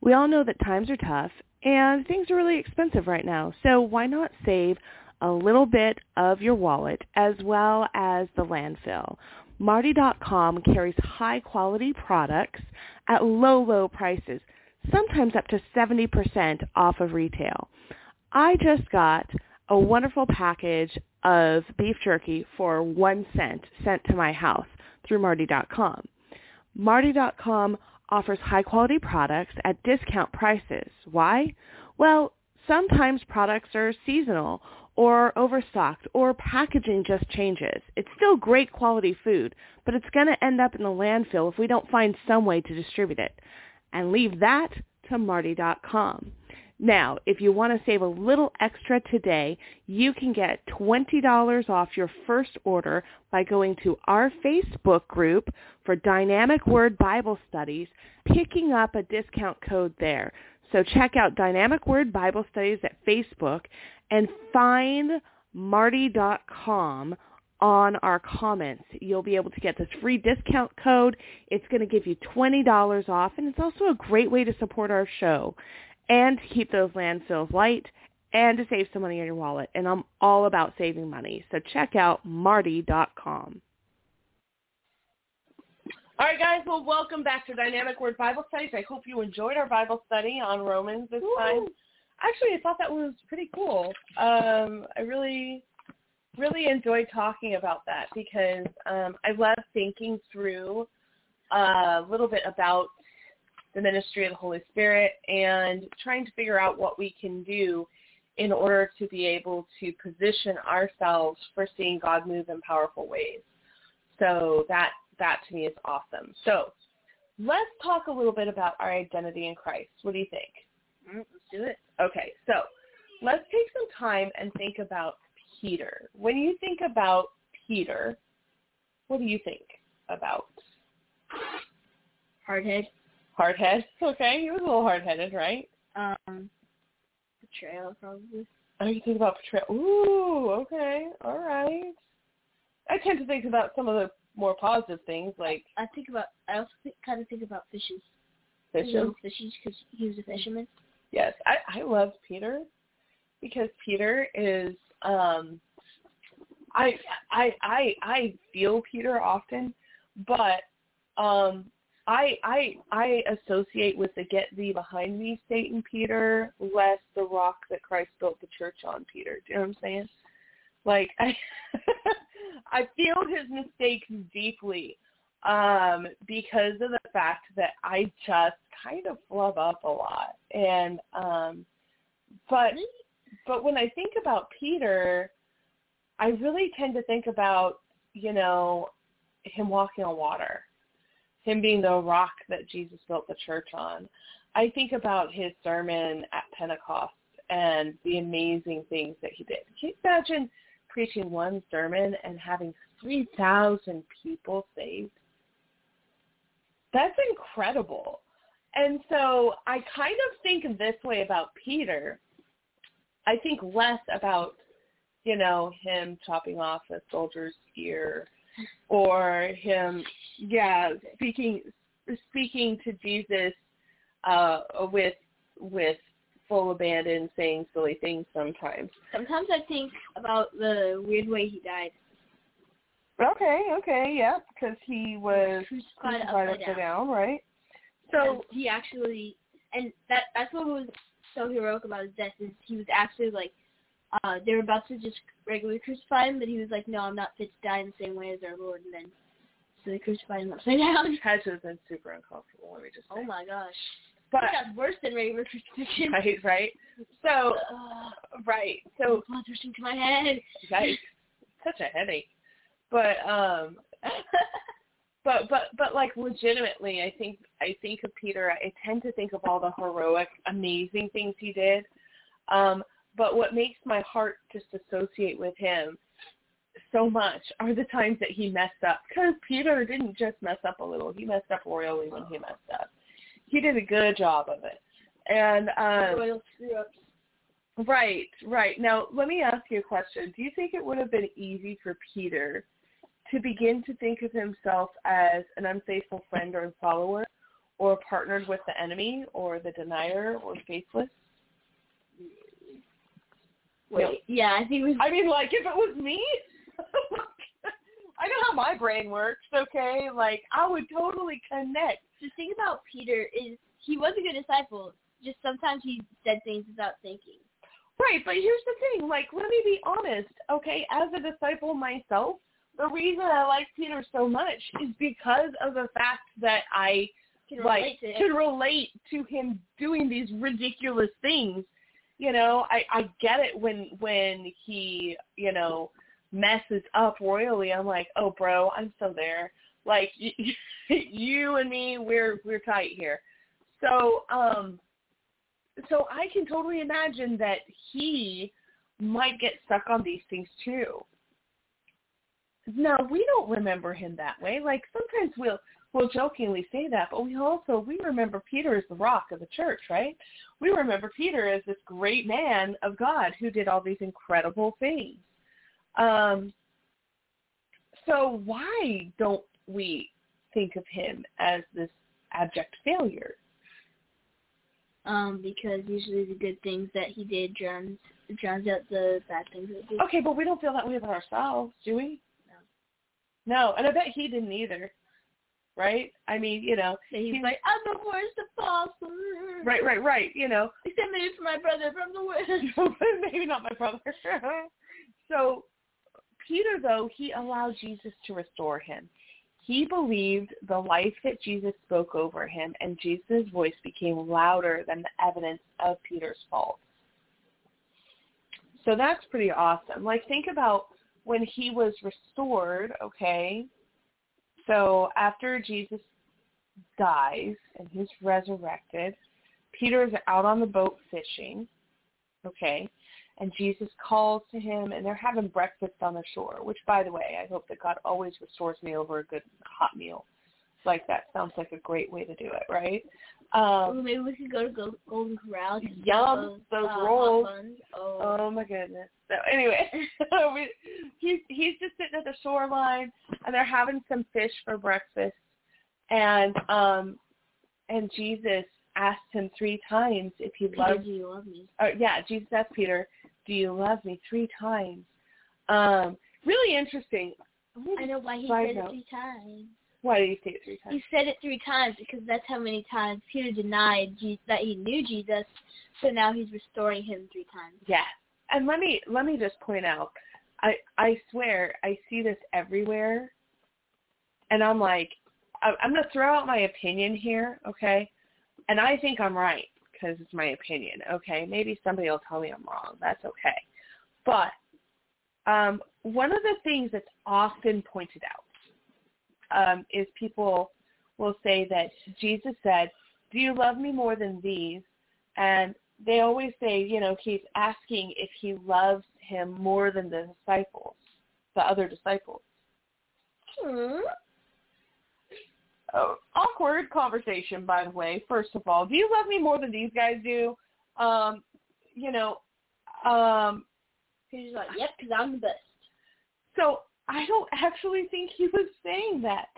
Speaker 4: We all know that times are tough and things are really expensive right now. So why not save a little bit of your wallet as well as the landfill? Martie.com carries high quality products at low, low prices, sometimes up to 70% off of retail. I just got a wonderful package of beef jerky for one cent sent to my house through Martie.com. Martie.com offers high quality products at discount prices. Why? Well, sometimes products are seasonal or overstocked or packaging just changes. It's still great quality food, but it's going to end up in the landfill if we don't find some way to distribute it. And leave that to Martie.com. Now, if you want to save a little extra today, you can get $20 off your first order by going to our Facebook group for Dynamic Word Bible Studies, picking up a discount code there. So check out Dynamic Word Bible Studies at Facebook and find martie.com on our comments. You'll be able to get this free discount code. It's going to give you $20 off, and it's also a great way to support our show and to keep those landfills light and to save some money in your wallet. And I'm all about saving money. So check out martie.com. All right, guys. Well, welcome back to Dynamic Word Bible Studies. I hope you enjoyed our Bible study on Romans this time. Actually, I thought that was pretty cool. Um, I really, really enjoyed talking about that because um, I love thinking through a little bit about the ministry of the Holy Spirit and trying to figure out what we can do in order to be able to position ourselves for seeing God move in powerful ways. So that that to me is awesome. So let's talk a little bit about our identity in Christ. What do you think?
Speaker 2: Mm, let's do it.
Speaker 4: Okay, so let's take some time and think about Peter. When you think about Peter, what do you think about?
Speaker 2: Hardhead.
Speaker 4: Hardhead. Okay, he was a little hard-headed, right?
Speaker 2: Um, betrayal probably.
Speaker 4: Oh, you think about betrayal. Ooh, okay, all right. I tend to think about some of the more positive things, like
Speaker 2: I think about. I also think, kind of think about fishes.
Speaker 4: fishes.
Speaker 2: Fishes because he was a fisherman.
Speaker 4: Yes, I I love Peter because Peter is um I I I I feel Peter often, but um I I I associate with the get thee behind me Satan Peter less the rock that Christ built the church on Peter. Do you know what I'm saying? Like I I feel his mistakes deeply um because of the fact that I just kind of flub up a lot and um but but when I think about Peter I really tend to think about you know him walking on water him being the rock that Jesus built the church on I think about his sermon at Pentecost and the amazing things that he did can you imagine preaching one sermon and having 3,000 people saved that's incredible. And so I kind of think this way about Peter. I think less about, you know, him chopping off a soldier's ear or him, yeah, speaking speaking to Jesus uh, with with full abandon, saying silly things sometimes.
Speaker 2: Sometimes I think about the weird way he died.
Speaker 4: Okay, okay, yeah, because he was
Speaker 2: Crucified
Speaker 4: crucified
Speaker 2: upside
Speaker 4: upside
Speaker 2: down.
Speaker 4: down, right?
Speaker 2: So
Speaker 4: So
Speaker 2: he actually, and that that's what was so heroic about his death is he was actually like, uh, they were about to just regularly crucify him, but he was like, no, I'm not fit to die in the same way as our Lord, and then so they crucified him upside down.
Speaker 4: had to have been super uncomfortable. Let me just say.
Speaker 2: Oh my gosh,
Speaker 4: But
Speaker 2: that's worse than regular crucifixion.
Speaker 4: right, right. So uh, right. So
Speaker 2: blood rushing to my head.
Speaker 4: Yikes. Such a headache. But um but but but like legitimately I think I think of Peter I tend to think of all the heroic, amazing things he did. Um but what makes my heart just associate with him so much are the times that he messed up. Because Peter didn't just mess up a little, he messed up royally when he messed up. He did a good job of it. And um
Speaker 2: Royal screw-ups.
Speaker 4: Right, right. Now, let me ask you a question. Do you think it would have been easy for Peter to begin to think of himself as an unfaithful friend or follower, or partnered with the enemy, or the denier, or faithless?
Speaker 2: Wait, yeah, think was.
Speaker 4: I mean, like, if it was me, I know how my brain works, okay? Like, I would totally connect.
Speaker 2: The thing about Peter is he was a good disciple. Just sometimes he said things without thinking.
Speaker 4: Right, but here's the thing. Like, let me be honest, okay? As a disciple myself, the reason I like Peter so much is because of the fact that I
Speaker 2: Can
Speaker 4: like
Speaker 2: relate to
Speaker 4: can relate to him doing these ridiculous things. You know, I I get it when when he you know messes up royally. I'm like, oh, bro, I'm so there. Like you, you and me, we're we're tight here. So um, so I can totally imagine that he might get stuck on these things too. No, we don't remember him that way. Like sometimes we'll we'll jokingly say that, but we also we remember Peter as the rock of the church, right? We remember Peter as this great man of God who did all these incredible things. Um, so why don't we think of him as this abject failure?
Speaker 2: Um, because usually the good things that he did drowns drowns out the bad things that he did.
Speaker 4: Okay, but we don't feel that way about ourselves, do we? No. No, and I bet he didn't either. Right? I mean, you know,
Speaker 2: So he's like, I'm the worst apostle.
Speaker 4: right, right, right. You know, he
Speaker 2: Except maybe for my brother from the worst.
Speaker 4: maybe not my brother. so Peter, though, he allowed Jesus to restore him. He believed the life that Jesus spoke over him, and Jesus' voice became louder than the evidence of Peter's faults. So that's pretty awesome. Like, think about when he was restored, okay? So after Jesus dies and he's resurrected, Peter is out on the boat fishing, okay? And Jesus calls to him, and they're having breakfast on the shore, which, by the way, I hope that God always restores me over a good hot meal. Like, that sounds like a great way to do it, right? Um,
Speaker 2: Ooh, maybe we could go to Go- Golden Corral.
Speaker 4: Yum, those
Speaker 2: uh,
Speaker 4: rolls.
Speaker 2: Oh.
Speaker 4: Oh my goodness. So anyway, we, he's he's just sitting at the shoreline and they're having some fish for breakfast and um and Jesus asked him three times if he
Speaker 2: Peter,
Speaker 4: loved
Speaker 2: do you love me?
Speaker 4: uh, yeah, Jesus asked Peter, Do you love me? three times. Um really interesting.
Speaker 2: I know why he said it three times.
Speaker 4: Why did he say it three times?
Speaker 2: He said it three times because that's how many times Peter denied Je- that he knew Jesus. So now he's restoring him three times.
Speaker 4: Yeah. And let me let me just point out, I I swear I see this everywhere, and I'm like, I'm gonna throw out my opinion here, okay? And I think I'm right because it's my opinion, okay? Maybe somebody will tell me I'm wrong. That's okay. But um, one of the things that's often pointed out um, is people will say that Jesus said, "Do you love me more than these?" And they always say, you know, he's asking if he loves him more than the disciples, the other disciples.
Speaker 2: Hmm.
Speaker 4: Oh, awkward conversation, by the way. First of all, do you love me more than these guys do? Um, you know, um,
Speaker 2: Peter's like, yep, because I'm the best.
Speaker 4: so I don't actually think he was saying that.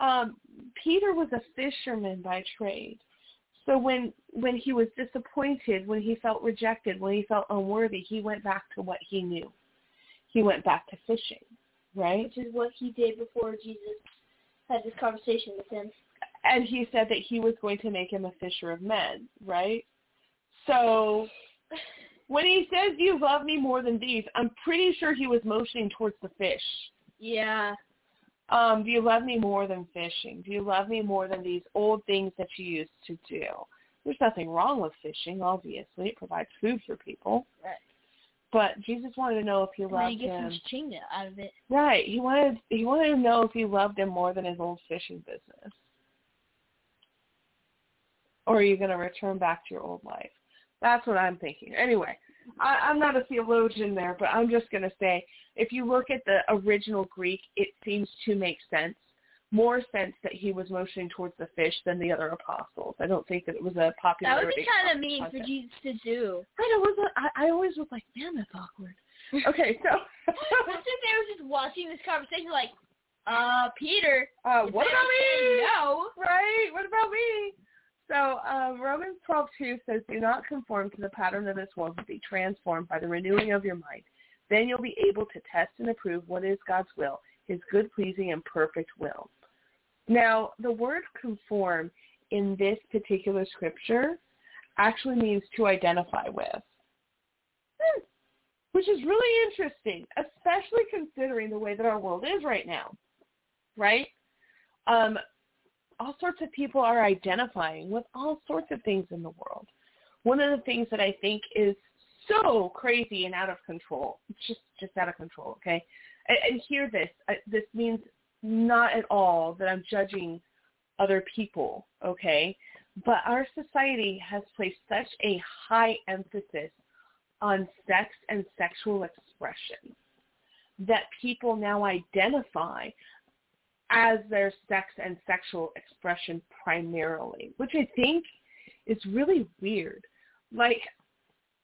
Speaker 4: Um, Peter was a fisherman by trade. So when when he was disappointed, when he felt rejected, when he felt unworthy, he went back to what he knew. He went back to fishing, right?
Speaker 2: Which is what he did before Jesus had this conversation with him.
Speaker 4: And he said that he was going to make him a fisher of men, right? So when he says you love me more than these, I'm pretty sure he was motioning towards the fish.
Speaker 2: Yeah.
Speaker 4: Um, do you love me more than fishing? Do you love me more than these old things that you used to do? There's nothing wrong with fishing, obviously. It provides food for people.
Speaker 2: Right.
Speaker 4: But Jesus wanted to know if he
Speaker 2: And
Speaker 4: loved
Speaker 2: he gets
Speaker 4: him.
Speaker 2: some out of it.
Speaker 4: Right. He wanted he wanted to know if he loved him more than his old fishing business. Or are you going to return back to your old life? That's what I'm thinking. Anyway, I, I'm not a theologian there, but I'm just going to say if you look at the original Greek, it seems to make sense. More sense that he was motioning towards the fish than the other apostles. I don't think that it was a popular.
Speaker 2: That would be kind of mean for Jesus to do.
Speaker 4: I know. Was I, I always was like, man, that's awkward. Okay, so
Speaker 2: But since they were just watching this conversation, like, uh, Peter,
Speaker 4: uh, what about me?
Speaker 2: No.
Speaker 4: Right. What about me? So um, Romans 12:2 says, "Do not conform to the pattern of this world, but be transformed by the renewing of your mind. Then you'll be able to test and approve what is God's will, His good, pleasing, and perfect will." Now, the word "conform" in this particular scripture actually means to identify with, Hmm. which is really interesting, especially considering the way that our world is right now. Right? Um, all sorts of people are identifying with all sorts of things in the world. One of the things that I think is so crazy and out of control, just just out of control, okay? And, and hear this. I, this means not at all that I'm judging other people, okay? But our society has placed such a high emphasis on sex and sexual expression that people now identify as their sex and sexual expression primarily, which I think is really weird. Like,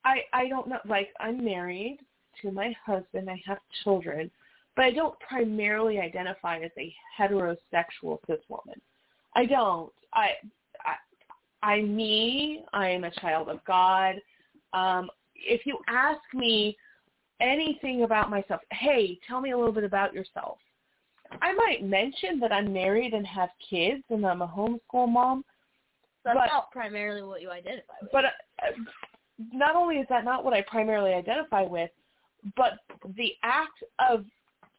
Speaker 4: I I don't know. Like, I'm married to my husband. I have children, but I don't primarily identify as a heterosexual cis woman. I don't. I I I'm me. I am a child of God. Um, if you ask me anything about myself, hey, tell me a little bit about yourself. I might mention that I'm married and have kids and I'm a homeschool mom.
Speaker 2: That's
Speaker 4: but,
Speaker 2: not primarily what you identify with.
Speaker 4: But uh, not only is that not what I primarily identify with, but the act of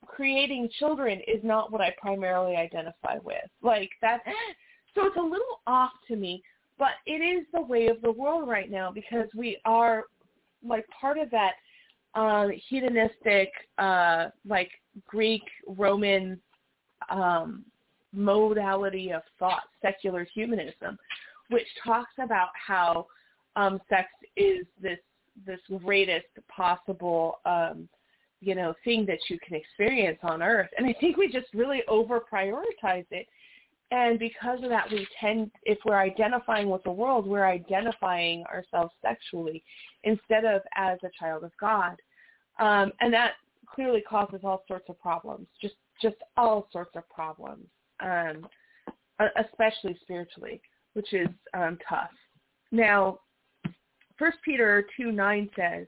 Speaker 4: creating children is not what I primarily identify with. Like that so it's a little off to me, but it is the way of the world right now because we are like part of that uh, hedonistic, uh, like Greek Roman um, modality of thought, secular humanism, which talks about how um, sex is this this greatest possible um, you know thing that you can experience on earth. And i think we just really over prioritize it and because of that we tend if we're identifying with the world we're identifying ourselves sexually instead of as a child of god. Um, and that clearly causes all sorts of problems just just all sorts of problems um, especially spiritually which is um, tough. Now first peter 2 9 says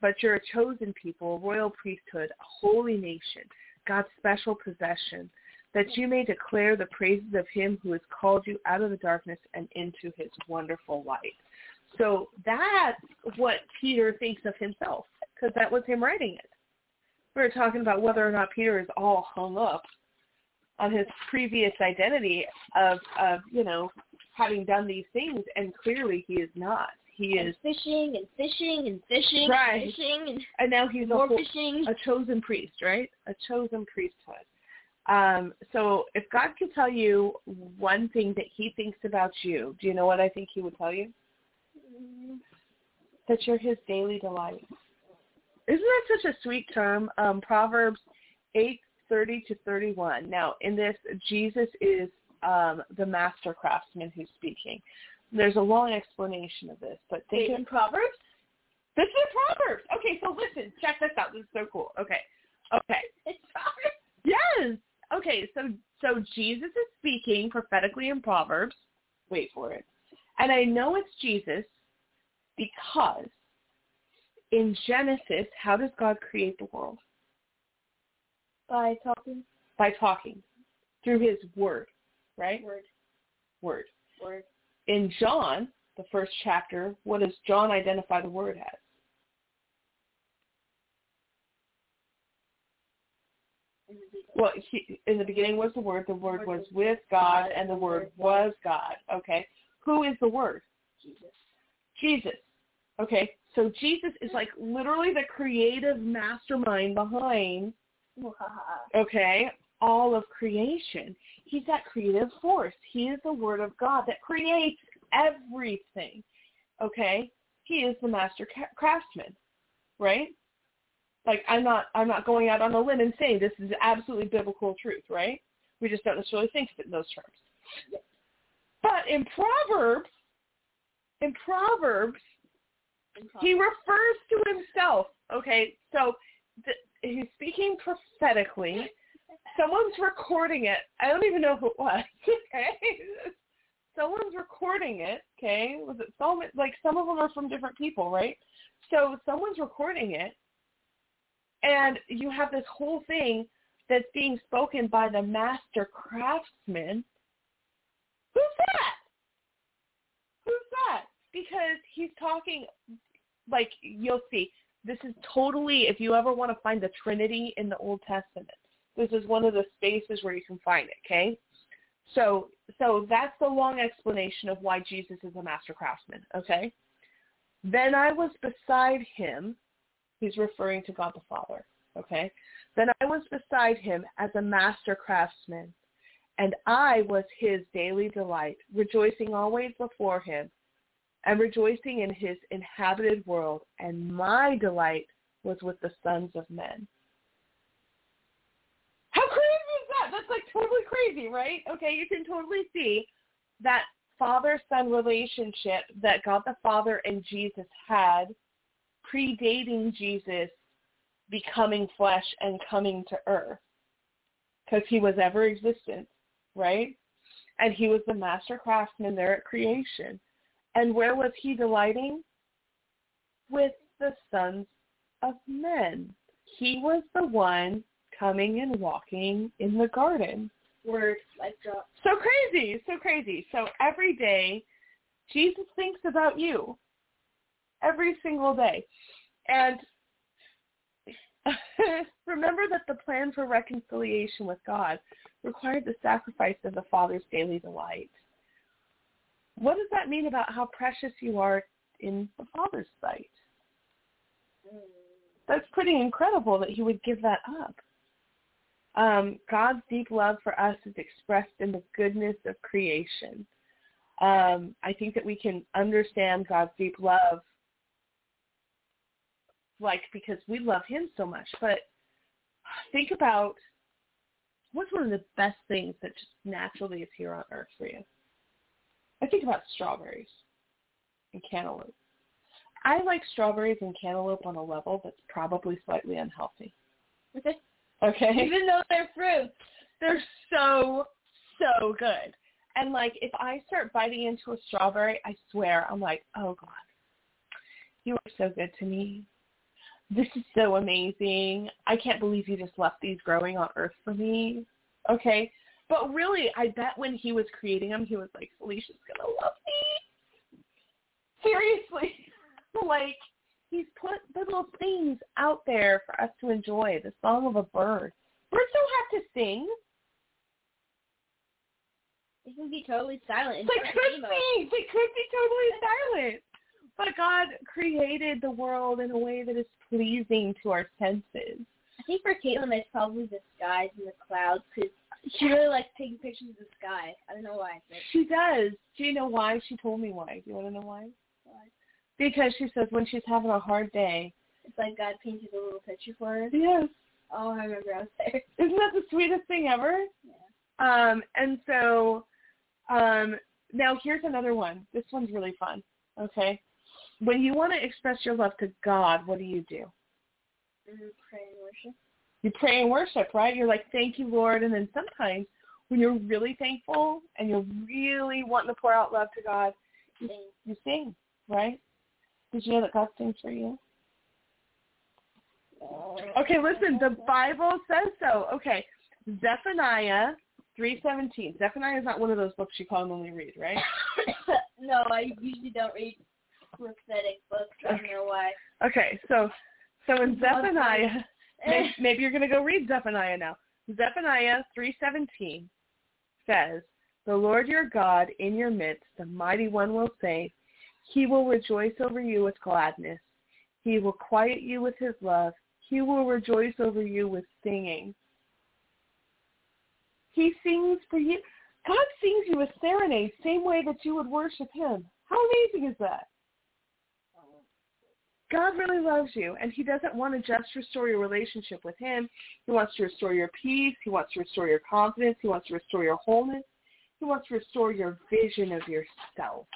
Speaker 4: but you're a chosen people, a royal priesthood, a holy nation, God's special possession, that you may declare the praises of him who has called you out of the darkness and into his wonderful light. So that's what Peter thinks of himself, because that was him writing it. We were talking about whether or not Peter is all hung up on his previous identity of, of you know, having done these things, and clearly he is not he
Speaker 2: and
Speaker 4: is
Speaker 2: fishing and fishing and fishing
Speaker 4: right.
Speaker 2: and fishing and,
Speaker 4: and now he's
Speaker 2: more
Speaker 4: a, whole,
Speaker 2: fishing.
Speaker 4: a chosen priest, right? A chosen priesthood. Um, so if God could tell you one thing that he thinks about you, do you know what I think he would tell you? That you're his daily delight. Isn't that such a sweet term? Um, Proverbs 8, 30 to 31. Now, in this, Jesus is um, the master craftsman who's speaking. There's a long explanation of this, but think
Speaker 2: in Proverbs.
Speaker 4: This is Proverbs. Okay, so listen, check this out. This is so cool. Okay, okay.
Speaker 2: It's Proverbs.
Speaker 4: Yes. Okay, so so Jesus is speaking prophetically in Proverbs. Wait for it. And I know it's Jesus because in Genesis, how does God create the world?
Speaker 2: By talking.
Speaker 4: By talking through His Word, right?
Speaker 2: Word.
Speaker 4: Word.
Speaker 2: Word
Speaker 4: in John, the first chapter, what does John identify the word as? Well, he, in the beginning was the Word. The Word was with God, and the Word was God. Okay, who is the Word?
Speaker 2: Jesus.
Speaker 4: Jesus. Okay, so Jesus is like literally the creative mastermind behind. Okay, all of creation. He's that creative force. He is the Word of God that creates everything. Okay, He is the master craftsman, right? Like I'm not I'm not going out on a limb and saying this is absolutely biblical truth, right? We just don't necessarily think of it in those terms. But in Proverbs, in Proverbs, Proverbs. he refers to himself. Okay, so the, he's speaking prophetically. Someone's recording it. I don't even know who it was. Okay, someone's recording it. Okay, was it so? Like some of them are from different people, right? So someone's recording it, and you have this whole thing that's being spoken by the master craftsman. Who's that? Who's that? Because he's talking, like you'll see. This is totally, if you ever want to find the Trinity in the Old Testament, this is one of the spaces where you can find it, okay? So, so that's the long explanation of why Jesus is a master craftsman, okay? Then I was beside him, he's referring to God the Father, okay? Then I was beside him as a master craftsman, and I was his daily delight, rejoicing always before him, and rejoicing in his inhabited world, and my delight was with the sons of men. How crazy is that? That's like totally crazy, right? Okay, you can totally see that father-son relationship that God the Father and Jesus had predating Jesus becoming flesh and coming to earth because he was ever existent, right? And he was the master craftsman there at creation. And where was he delighting? With the sons of men. He was the one coming and walking in the garden.
Speaker 2: Word, like drop.
Speaker 4: So crazy, so crazy. So every day, Jesus thinks about you. Every single day. And remember that the plan for reconciliation with God required the sacrifice of the Father's daily delight. What does that mean about how precious you are in the Father's sight? That's pretty incredible that he would give that up. Um, God's deep love for us is expressed in the goodness of creation. Um, I think that we can understand God's deep love, like because we love Him so much. But think about what's one of the best things that just naturally is here on Earth for you. I think about strawberries and cantaloupe. I like strawberries and cantaloupe on a level that's probably slightly unhealthy.
Speaker 2: Okay.
Speaker 4: Okay.
Speaker 2: Even though they're fruits.
Speaker 4: They're so, so good. And like if I start biting into a strawberry, I swear I'm like, oh God, you are so good to me. This is so amazing. I can't believe you just left these growing on earth for me. Okay. But really, I bet when he was creating them, he was like, Phelicia's going to love me. Seriously. like, he's put little things out there for us to enjoy. The song of a bird. Birds don't have to sing.
Speaker 2: They can be totally silent.
Speaker 4: They could be. They could be totally silent. But God created the world in a way that is pleasing to our senses.
Speaker 2: I think for Caitlin, it's probably the skies and the clouds because she really likes taking pictures of the sky. I don't know why. But
Speaker 4: She does. Do you know why? She told me why. Do you want to know why?
Speaker 2: why.
Speaker 4: Because she says when she's having a hard day.
Speaker 2: It's like God painted a little picture for her.
Speaker 4: Yes.
Speaker 2: Oh, I remember I was there.
Speaker 4: Isn't that the sweetest thing ever?
Speaker 2: Yeah.
Speaker 4: Um, and so um, now here's another one. This one's really fun. Okay. When you want to express your love to God, what do you do?
Speaker 2: Mm, pray and worship.
Speaker 4: You pray and worship, right? You're like, thank you, Lord. And then sometimes when you're really thankful and you're really wanting to pour out love to God, you,
Speaker 2: Sing.
Speaker 4: you sing, right? Did you know that God sings for you? Okay, listen, the Bible says so. Okay, Zephaniah 3.17. Zephaniah is not one of those books you commonly read, right?
Speaker 2: no, I usually don't read prophetic books. I don't know why.
Speaker 4: Okay, so so in Zephaniah, maybe, maybe you're going to go read Zephaniah now. Zephaniah 3.17 says, The Lord your God in your midst, the mighty one will say, He will rejoice over you with gladness. He will quiet you with his love. He will rejoice over you with singing. He sings for you. God sings you a serenade, same way that you would worship him. How amazing is that? God really loves you, and he doesn't want to just restore your relationship with him. He wants to restore your peace. He wants to restore your confidence. He wants to restore your wholeness. He wants to restore your vision of yourself.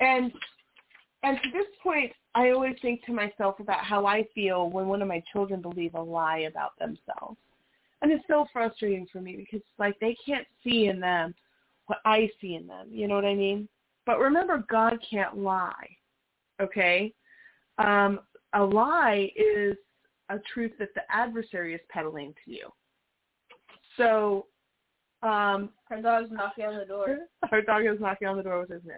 Speaker 4: And and to this point, I always think to myself about how I feel when one of my children believe a lie about themselves. And it's so frustrating for me because like they can't see in them what I see in them. You know what I mean? But remember, God can't lie. Okay? Um, a lie is a truth that the adversary is peddling to you. So um,
Speaker 2: Her dog's knocking on the door.
Speaker 4: our dog is knocking on the door with his nose.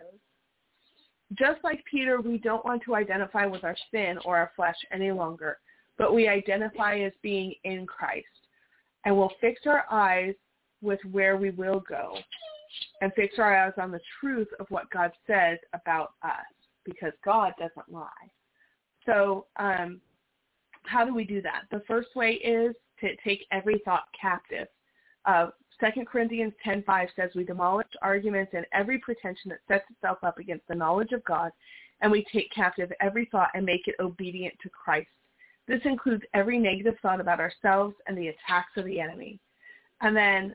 Speaker 4: Just like Peter, we don't want to identify with our sin or our flesh any longer, but we identify as being in Christ. And we'll fix our eyes with where we will go and fix our eyes on the truth of what God says about us because God doesn't lie. So um, how do we do that? The first way is to take every thought captive. Uh, 2 Corinthians 10.5 says, We demolish arguments and every pretension that sets itself up against the knowledge of God, and we take captive every thought and make it obedient to Christ. This includes every negative thought about ourselves and the attacks of the enemy. And then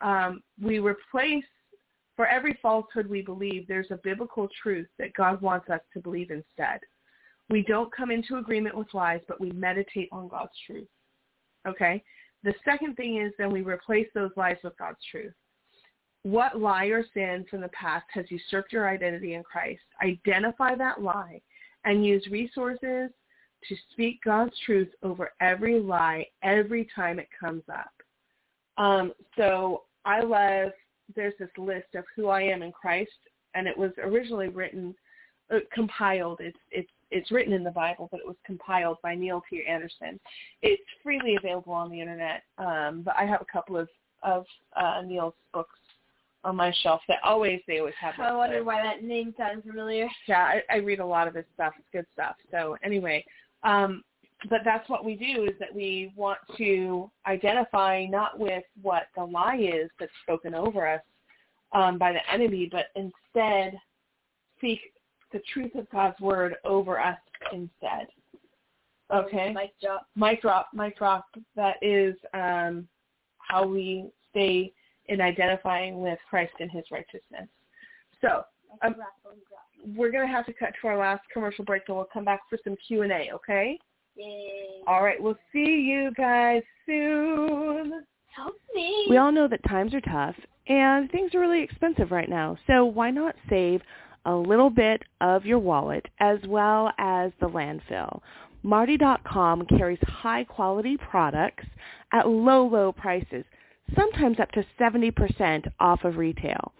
Speaker 4: um, we replace, for every falsehood we believe, there's a biblical truth that God wants us to believe instead. We don't come into agreement with lies, but we meditate on God's truth. Okay? The second thing is then we replace those lies with God's truth. What lie or sin from the past has usurped your identity in Christ? Identify that lie and use resources to speak God's truth over every lie every time it comes up. Um, so I love, there's this list of who I am in Christ, and it was originally written, uh, compiled. It's, it's, it's written in the Bible, but it was compiled by Neil T. Anderson. It's freely available on the internet, um, but I have a couple of, of uh, Neil's books on my shelf that always they always have.
Speaker 2: I wonder why that name sounds familiar.
Speaker 4: Yeah, I, I read a lot of his stuff. It's good stuff. So anyway, um, but that's what we do is that we want to identify not with what the lie is that's spoken over us um, by the enemy, but instead seek the truth of God's word over us instead. Okay.
Speaker 2: Mic drop.
Speaker 4: Mic drop. Mic drop. That is um, how we stay in identifying with Christ and his righteousness. So um, we're going to have to cut to our last commercial break, and we'll come back for some Q&A, okay?
Speaker 2: Yay.
Speaker 4: All right, we'll see you guys soon.
Speaker 2: Help me.
Speaker 12: We all know that times are tough and things are really expensive right now. So why not save a little bit of your wallet as well as the landfill? Martie.com carries high quality products at low, low prices, sometimes up to 70% off of retail.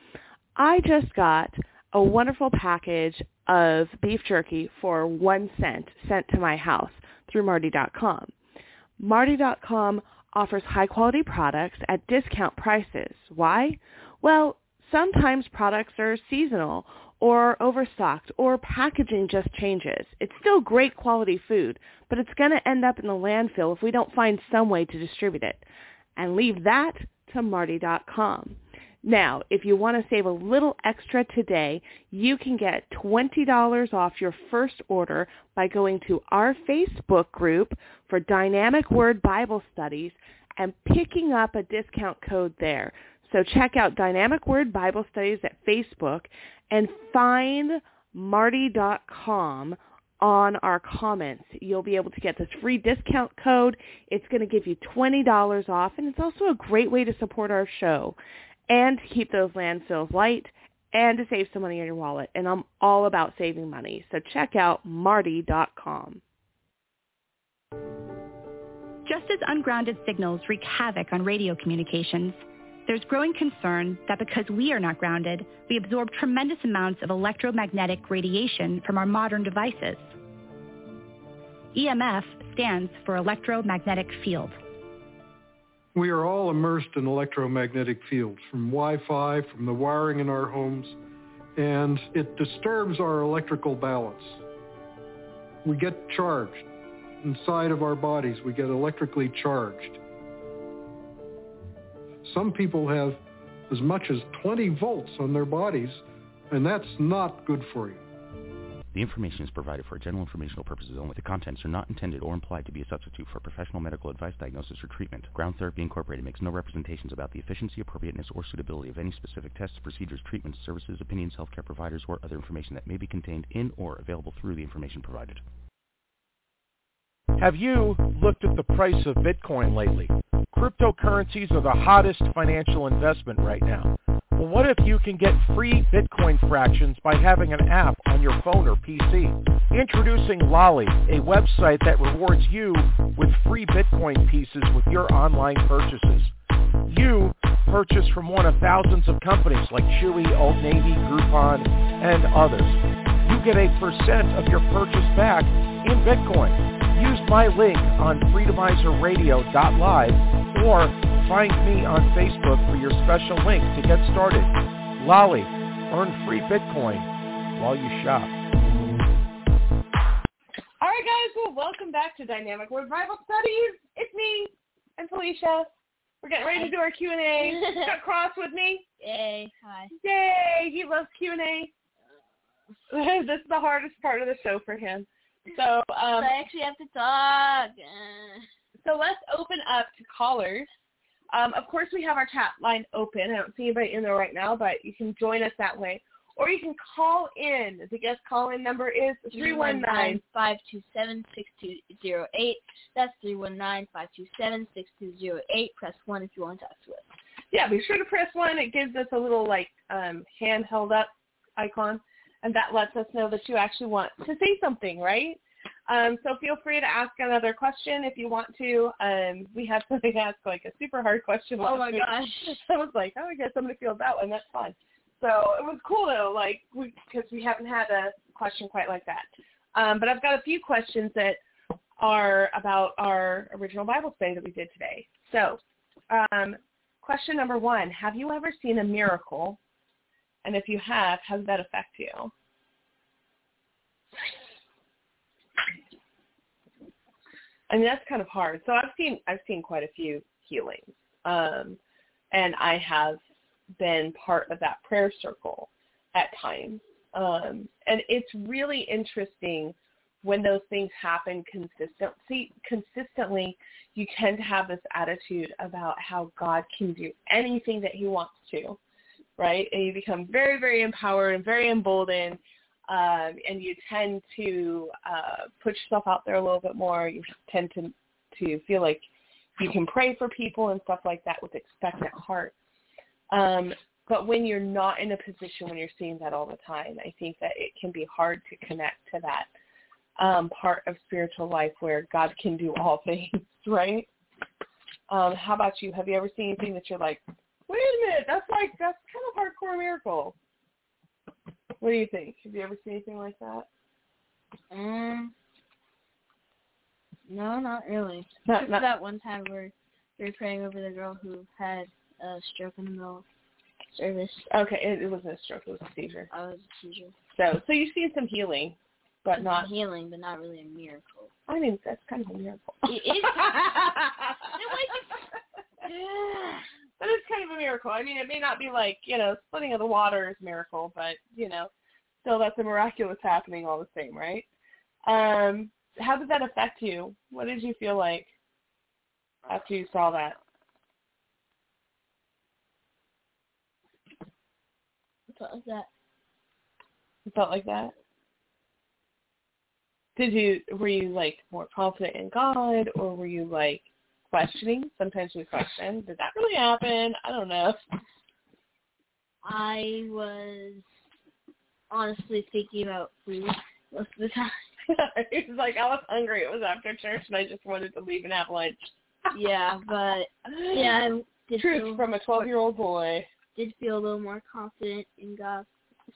Speaker 12: I just got a wonderful package of beef jerky for one cent sent to my house through Martie.com. Martie.com offers high-quality products at discount prices. Why? Well, sometimes products are seasonal or overstocked or packaging just changes. It's still great quality food, but it's going to end up in the landfill if we don't find some way to distribute it. And leave that to Martie.com. Now, if you want to save a little extra today, you can get $20 off your first order by going to our Facebook group for Dynamic Word Bible Studies and picking up a discount code there. So check out Dynamic Word Bible Studies at Facebook and find martie.com on our comments. You'll be able to get this free discount code. It's going to give you $20 off, and it's also a great way to support our show and to keep those landfills light and to save some money in your wallet. And I'm all about saving money. So check out martie.com.
Speaker 13: Just as ungrounded signals wreak havoc on radio communications, there's growing concern that because we are not grounded, we absorb tremendous amounts of electromagnetic radiation from our modern devices. EMF stands for electromagnetic field.
Speaker 14: We are all immersed in electromagnetic fields from Wi-Fi, from the wiring in our homes, and it disturbs our electrical balance. We get charged. Inside of our bodies, we get electrically charged. Some people have as much as 20 volts on their bodies, and that's not good for you.
Speaker 15: The information is provided for general informational purposes only. The contents are not intended or implied to be a substitute for professional medical advice, diagnosis, or treatment. Ground Therapy Incorporated makes no representations about the efficiency, appropriateness, or suitability of any specific tests, procedures, treatments, services, opinions, healthcare providers, or other information that may be contained in or available through the information provided.
Speaker 16: Have you looked at the price of Bitcoin lately? Cryptocurrencies are the hottest financial investment right now. Well, what if you can get free Bitcoin fractions by having an app on your phone or PC? Introducing Lolli, a website that rewards you with free Bitcoin pieces with your online purchases. You purchase from one of thousands of companies like Chewy, Old Navy, Groupon, and others. You get a percent of your purchase back in Bitcoin. Use my link on freedomizerradio.live or find me on Facebook for your special link to get started. Lolli, earn free Bitcoin while you shop.
Speaker 4: All right, guys. Well, welcome back to Dynamic Word Bible Studies. It's me and Phelicia. We're getting ready to do our Q and A. Got Cross with me.
Speaker 2: Yay! Hi.
Speaker 4: Yay! He loves Q and A. This is the hardest part of the show for him. So um,
Speaker 2: I actually have to talk.
Speaker 4: So let's open up to callers. Um, of course, we have our chat line open. I don't see anybody in there right now, but you can join us that way. Or you can call in. The guest call-in number is 319
Speaker 2: 527 6208. That's 319 527 6208. Press 1 if you want to talk to us.
Speaker 4: Yeah, be sure to press 1. It gives us a little, like, um, hand held up icon, and that lets us know that you actually want to say something, right? Um, so feel free to ask another question if you want to. Um, we had somebody ask like a super hard question.
Speaker 2: Oh my
Speaker 4: week.
Speaker 2: gosh.
Speaker 4: I was like, oh, I guess I'm gonna feel that one. That's fun. So it was cool though, like because we, haven't had a question quite like that. Um, but I've got a few questions that are about our original Bible study that we did today. So, um, question number one: Have you ever seen a miracle? And if you have, how does that affect you? I mean, that's kind of hard. So I've seen I've seen quite a few healings, um, and I have been part of that prayer circle at times. Um, and it's really interesting when those things happen consistently. Consistently, you tend to have this attitude about how God can do anything that He wants to, right? And you become very, very empowered and very emboldened, um, and you tend to uh, put yourself out there a little bit more. You tend to to feel like you can pray for people and stuff like that with expectant heart. Um, but when you're not in a position when you're seeing that all the time, I think that it can be hard to connect to that um, part of spiritual life where God can do all things, right? Um, how about you? Have you ever seen anything that you're like, wait a minute, that's like that's kind of hardcore miracle. What do you think? Have you ever seen anything like that?
Speaker 2: Um, no, not really.
Speaker 4: Not- not-
Speaker 2: that one time where we were praying over the girl who had a stroke in the middle of service.
Speaker 4: Okay, it, it wasn't a stroke; it was a seizure.
Speaker 2: I was a seizure.
Speaker 4: So, so you've seen some healing, but not.
Speaker 2: healing, but not really a miracle.
Speaker 4: I mean, that's kind of a miracle.
Speaker 2: It is.
Speaker 4: but it's kind of a miracle. I mean, it may not be like you know splitting of the water is a miracle, but you know, still that's a miraculous happening all the same, right? Um, how did that affect you? What did you feel like after you saw that?
Speaker 2: Something like that.
Speaker 4: You felt like that? Did you were you like more confident in God or were you like questioning? Sometimes we question, did that really happen? I don't know.
Speaker 2: I was honestly thinking about food most of the time.
Speaker 4: it was like I was hungry. It was after church and I just wanted to leave and have lunch.
Speaker 2: yeah, but yeah, I did
Speaker 4: Truth
Speaker 2: feel,
Speaker 4: from a twelve year old boy.
Speaker 2: did feel a little more confident in God.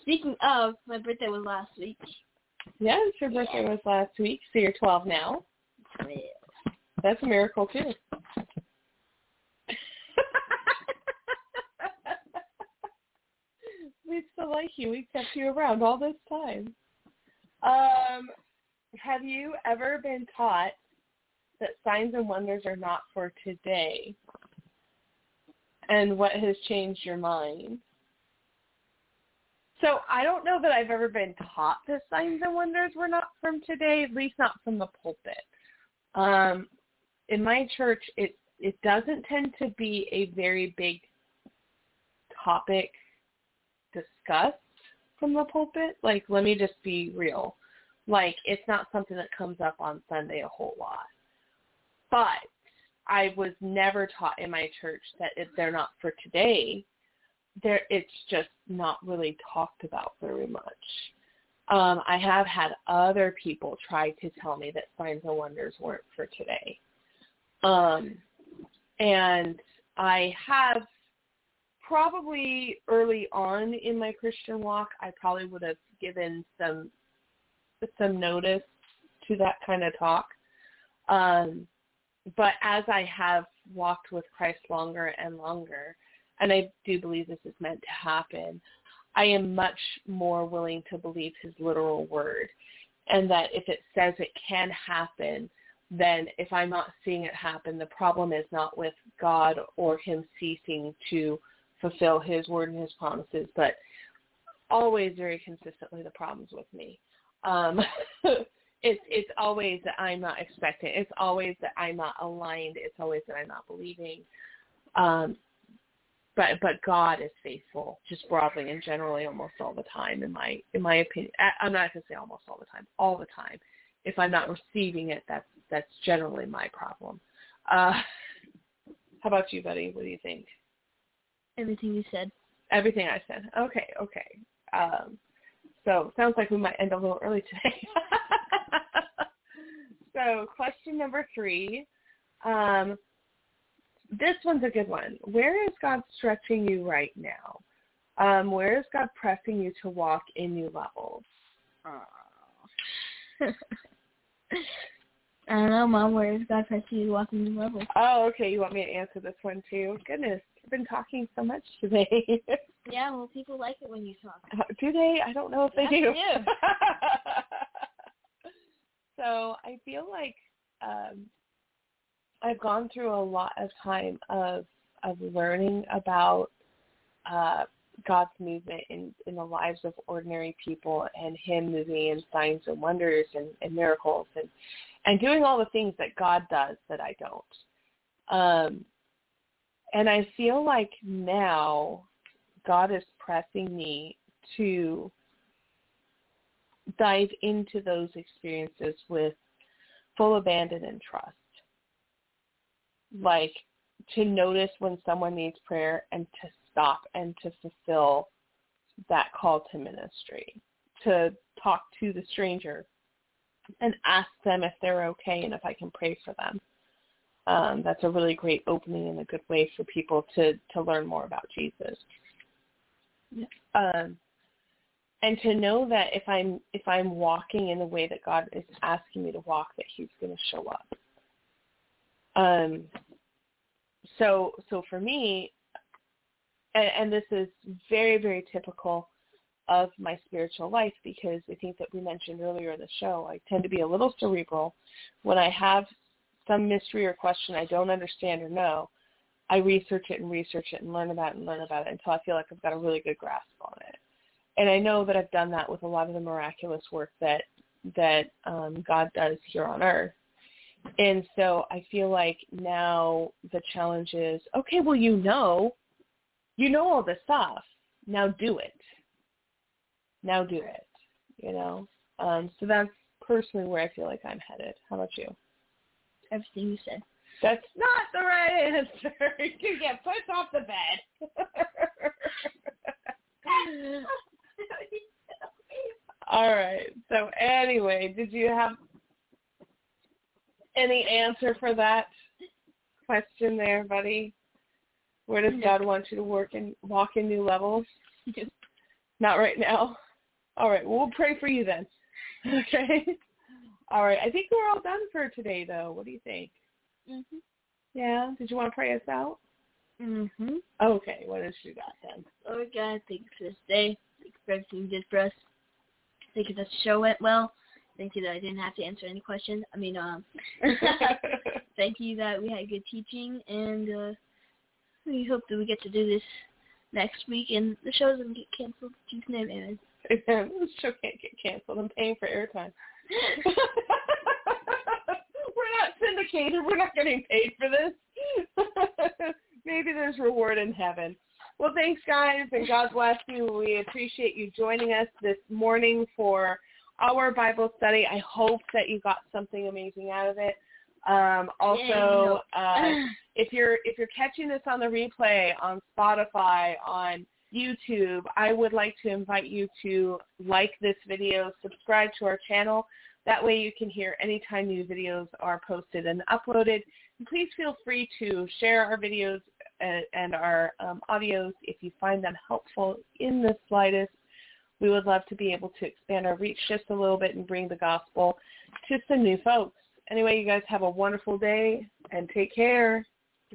Speaker 2: Speaking of, my birthday was last week.
Speaker 4: Yeah, your birthday was last week, so you're twelve now. That's a miracle too. we still like you. We kept you around all this time. Um, have you ever been taught that signs and wonders are not for today? And what has changed your mind? So I don't know that I've ever been taught that signs and wonders were not from today, at least not from the pulpit. Um, in my church, it it doesn't tend to be a very big topic discussed from the pulpit. Like, let me just be real. Like, it's not something that comes up on Sunday a whole lot. But I was never taught in my church that if they're not for today, there it's just not really talked about very much. Um, I have had other people try to tell me that signs and wonders weren't for today. Um, and I have probably early on in my Christian walk, I probably would have given some some notice to that kind of talk. Um, but as I have walked with Christ longer and longer, and I do believe this is meant to happen, I am much more willing to believe his literal word. And that if it says it can happen, then if I'm not seeing it happen, the problem is not with God or him ceasing to fulfill his word and his promises, but always very consistently the problems with me. Um, it's it's always that I'm not expecting. It's always that I'm not aligned. It's always that I'm not believing. Um, but but God is faithful, just broadly and generally, almost all the time. In my in my opinion, I- I'm not going to say almost all the time, all the time. If I'm not receiving it, that's that's generally my problem. Uh, how about you, buddy? What do you think?
Speaker 2: Everything you said.
Speaker 4: Everything I said. Okay, okay. Um, so sounds like we might end a little early today. so question number three. Um, this one's a good one. Where is God stretching you right now? Um, where is God pressing you to walk in new levels?
Speaker 2: I don't know, Mom. Where is God pressing you to walk in new levels?
Speaker 4: Oh, okay. You want me to answer this one too? Goodness, I've been talking so much today.
Speaker 2: Yeah, well, people like it when you talk.
Speaker 4: Uh, do they? I don't know if they
Speaker 2: Yes,
Speaker 4: do.
Speaker 2: they do.
Speaker 4: so I feel like um, I've gone through a lot of time of of learning about uh, God's movement in in the lives of ordinary people and Him moving in signs and wonders and, and miracles and and doing all the things that God does that I don't. Um, and I feel like now God is pressing me to dive into those experiences with full abandon and trust. Like to notice when someone needs prayer and to stop and to fulfill that call to ministry. To talk to the stranger and ask them if they're okay and if I can pray for them. Um, that's a really great opening and a good way for people to, to learn more about Jesus. Um, and to know that if I'm if I'm walking in the way that God is asking me to walk, that He's going to show up. Um. So so for me, and, and this is very very typical of my spiritual life because I think that we mentioned earlier in the show, I tend to be a little cerebral. When I have some mystery or question I don't understand or know, I research it and research it and learn about it and learn about it until I feel like I've got a really good grasp on it. And I know that I've done that with a lot of the miraculous work that that um, God does here on earth. And so I feel like now the challenge is, okay, well you know, you know all this stuff. Now do it. Now do it. You know. Um, so that's personally where I feel like I'm headed. How about you?
Speaker 2: Everything you said.
Speaker 4: That's not the right answer. You get pushed off the bed. All right. So anyway, did you have any answer for that question there, buddy? Where does God want you to work and walk in new levels? Not right now. All right. Well, we'll pray for you then. Okay. All right. I think we're all done for today, though. What do you think?
Speaker 2: Mhm.
Speaker 4: Yeah. Did you want to pray us out?
Speaker 2: Mhm.
Speaker 4: Okay. What else you got then?
Speaker 2: Lord God, thank you for this day. Thank you for everything you did for us. Thank you that the show went well. Thank you that I didn't have to answer any questions. I mean, um, thank you that we had good teaching, and uh, we hope that we get to do this next week, and the show doesn't get canceled. In Jesus' name.
Speaker 4: Amen. This show can't get canceled. I'm paying for airtime. We're not syndicated. We're not getting paid for this. Maybe there's reward in heaven. Well, thanks, guys, and God bless you. We appreciate you joining us this morning for our Bible study. I hope that you got something amazing out of it. Um, also, uh, if you're if you're catching this on the replay on Spotify, on YouTube, I would like to invite you to like this video, subscribe to our channel. That way you can hear anytime new videos are posted and uploaded. And please feel free to share our videos and, and our um, audios if you find them helpful in the slightest. We would love to be able to expand our reach just a little bit and bring the gospel to some new folks. Anyway, you guys have a wonderful day and take care.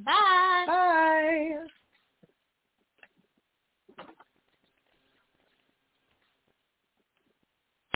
Speaker 2: Bye.
Speaker 4: Bye.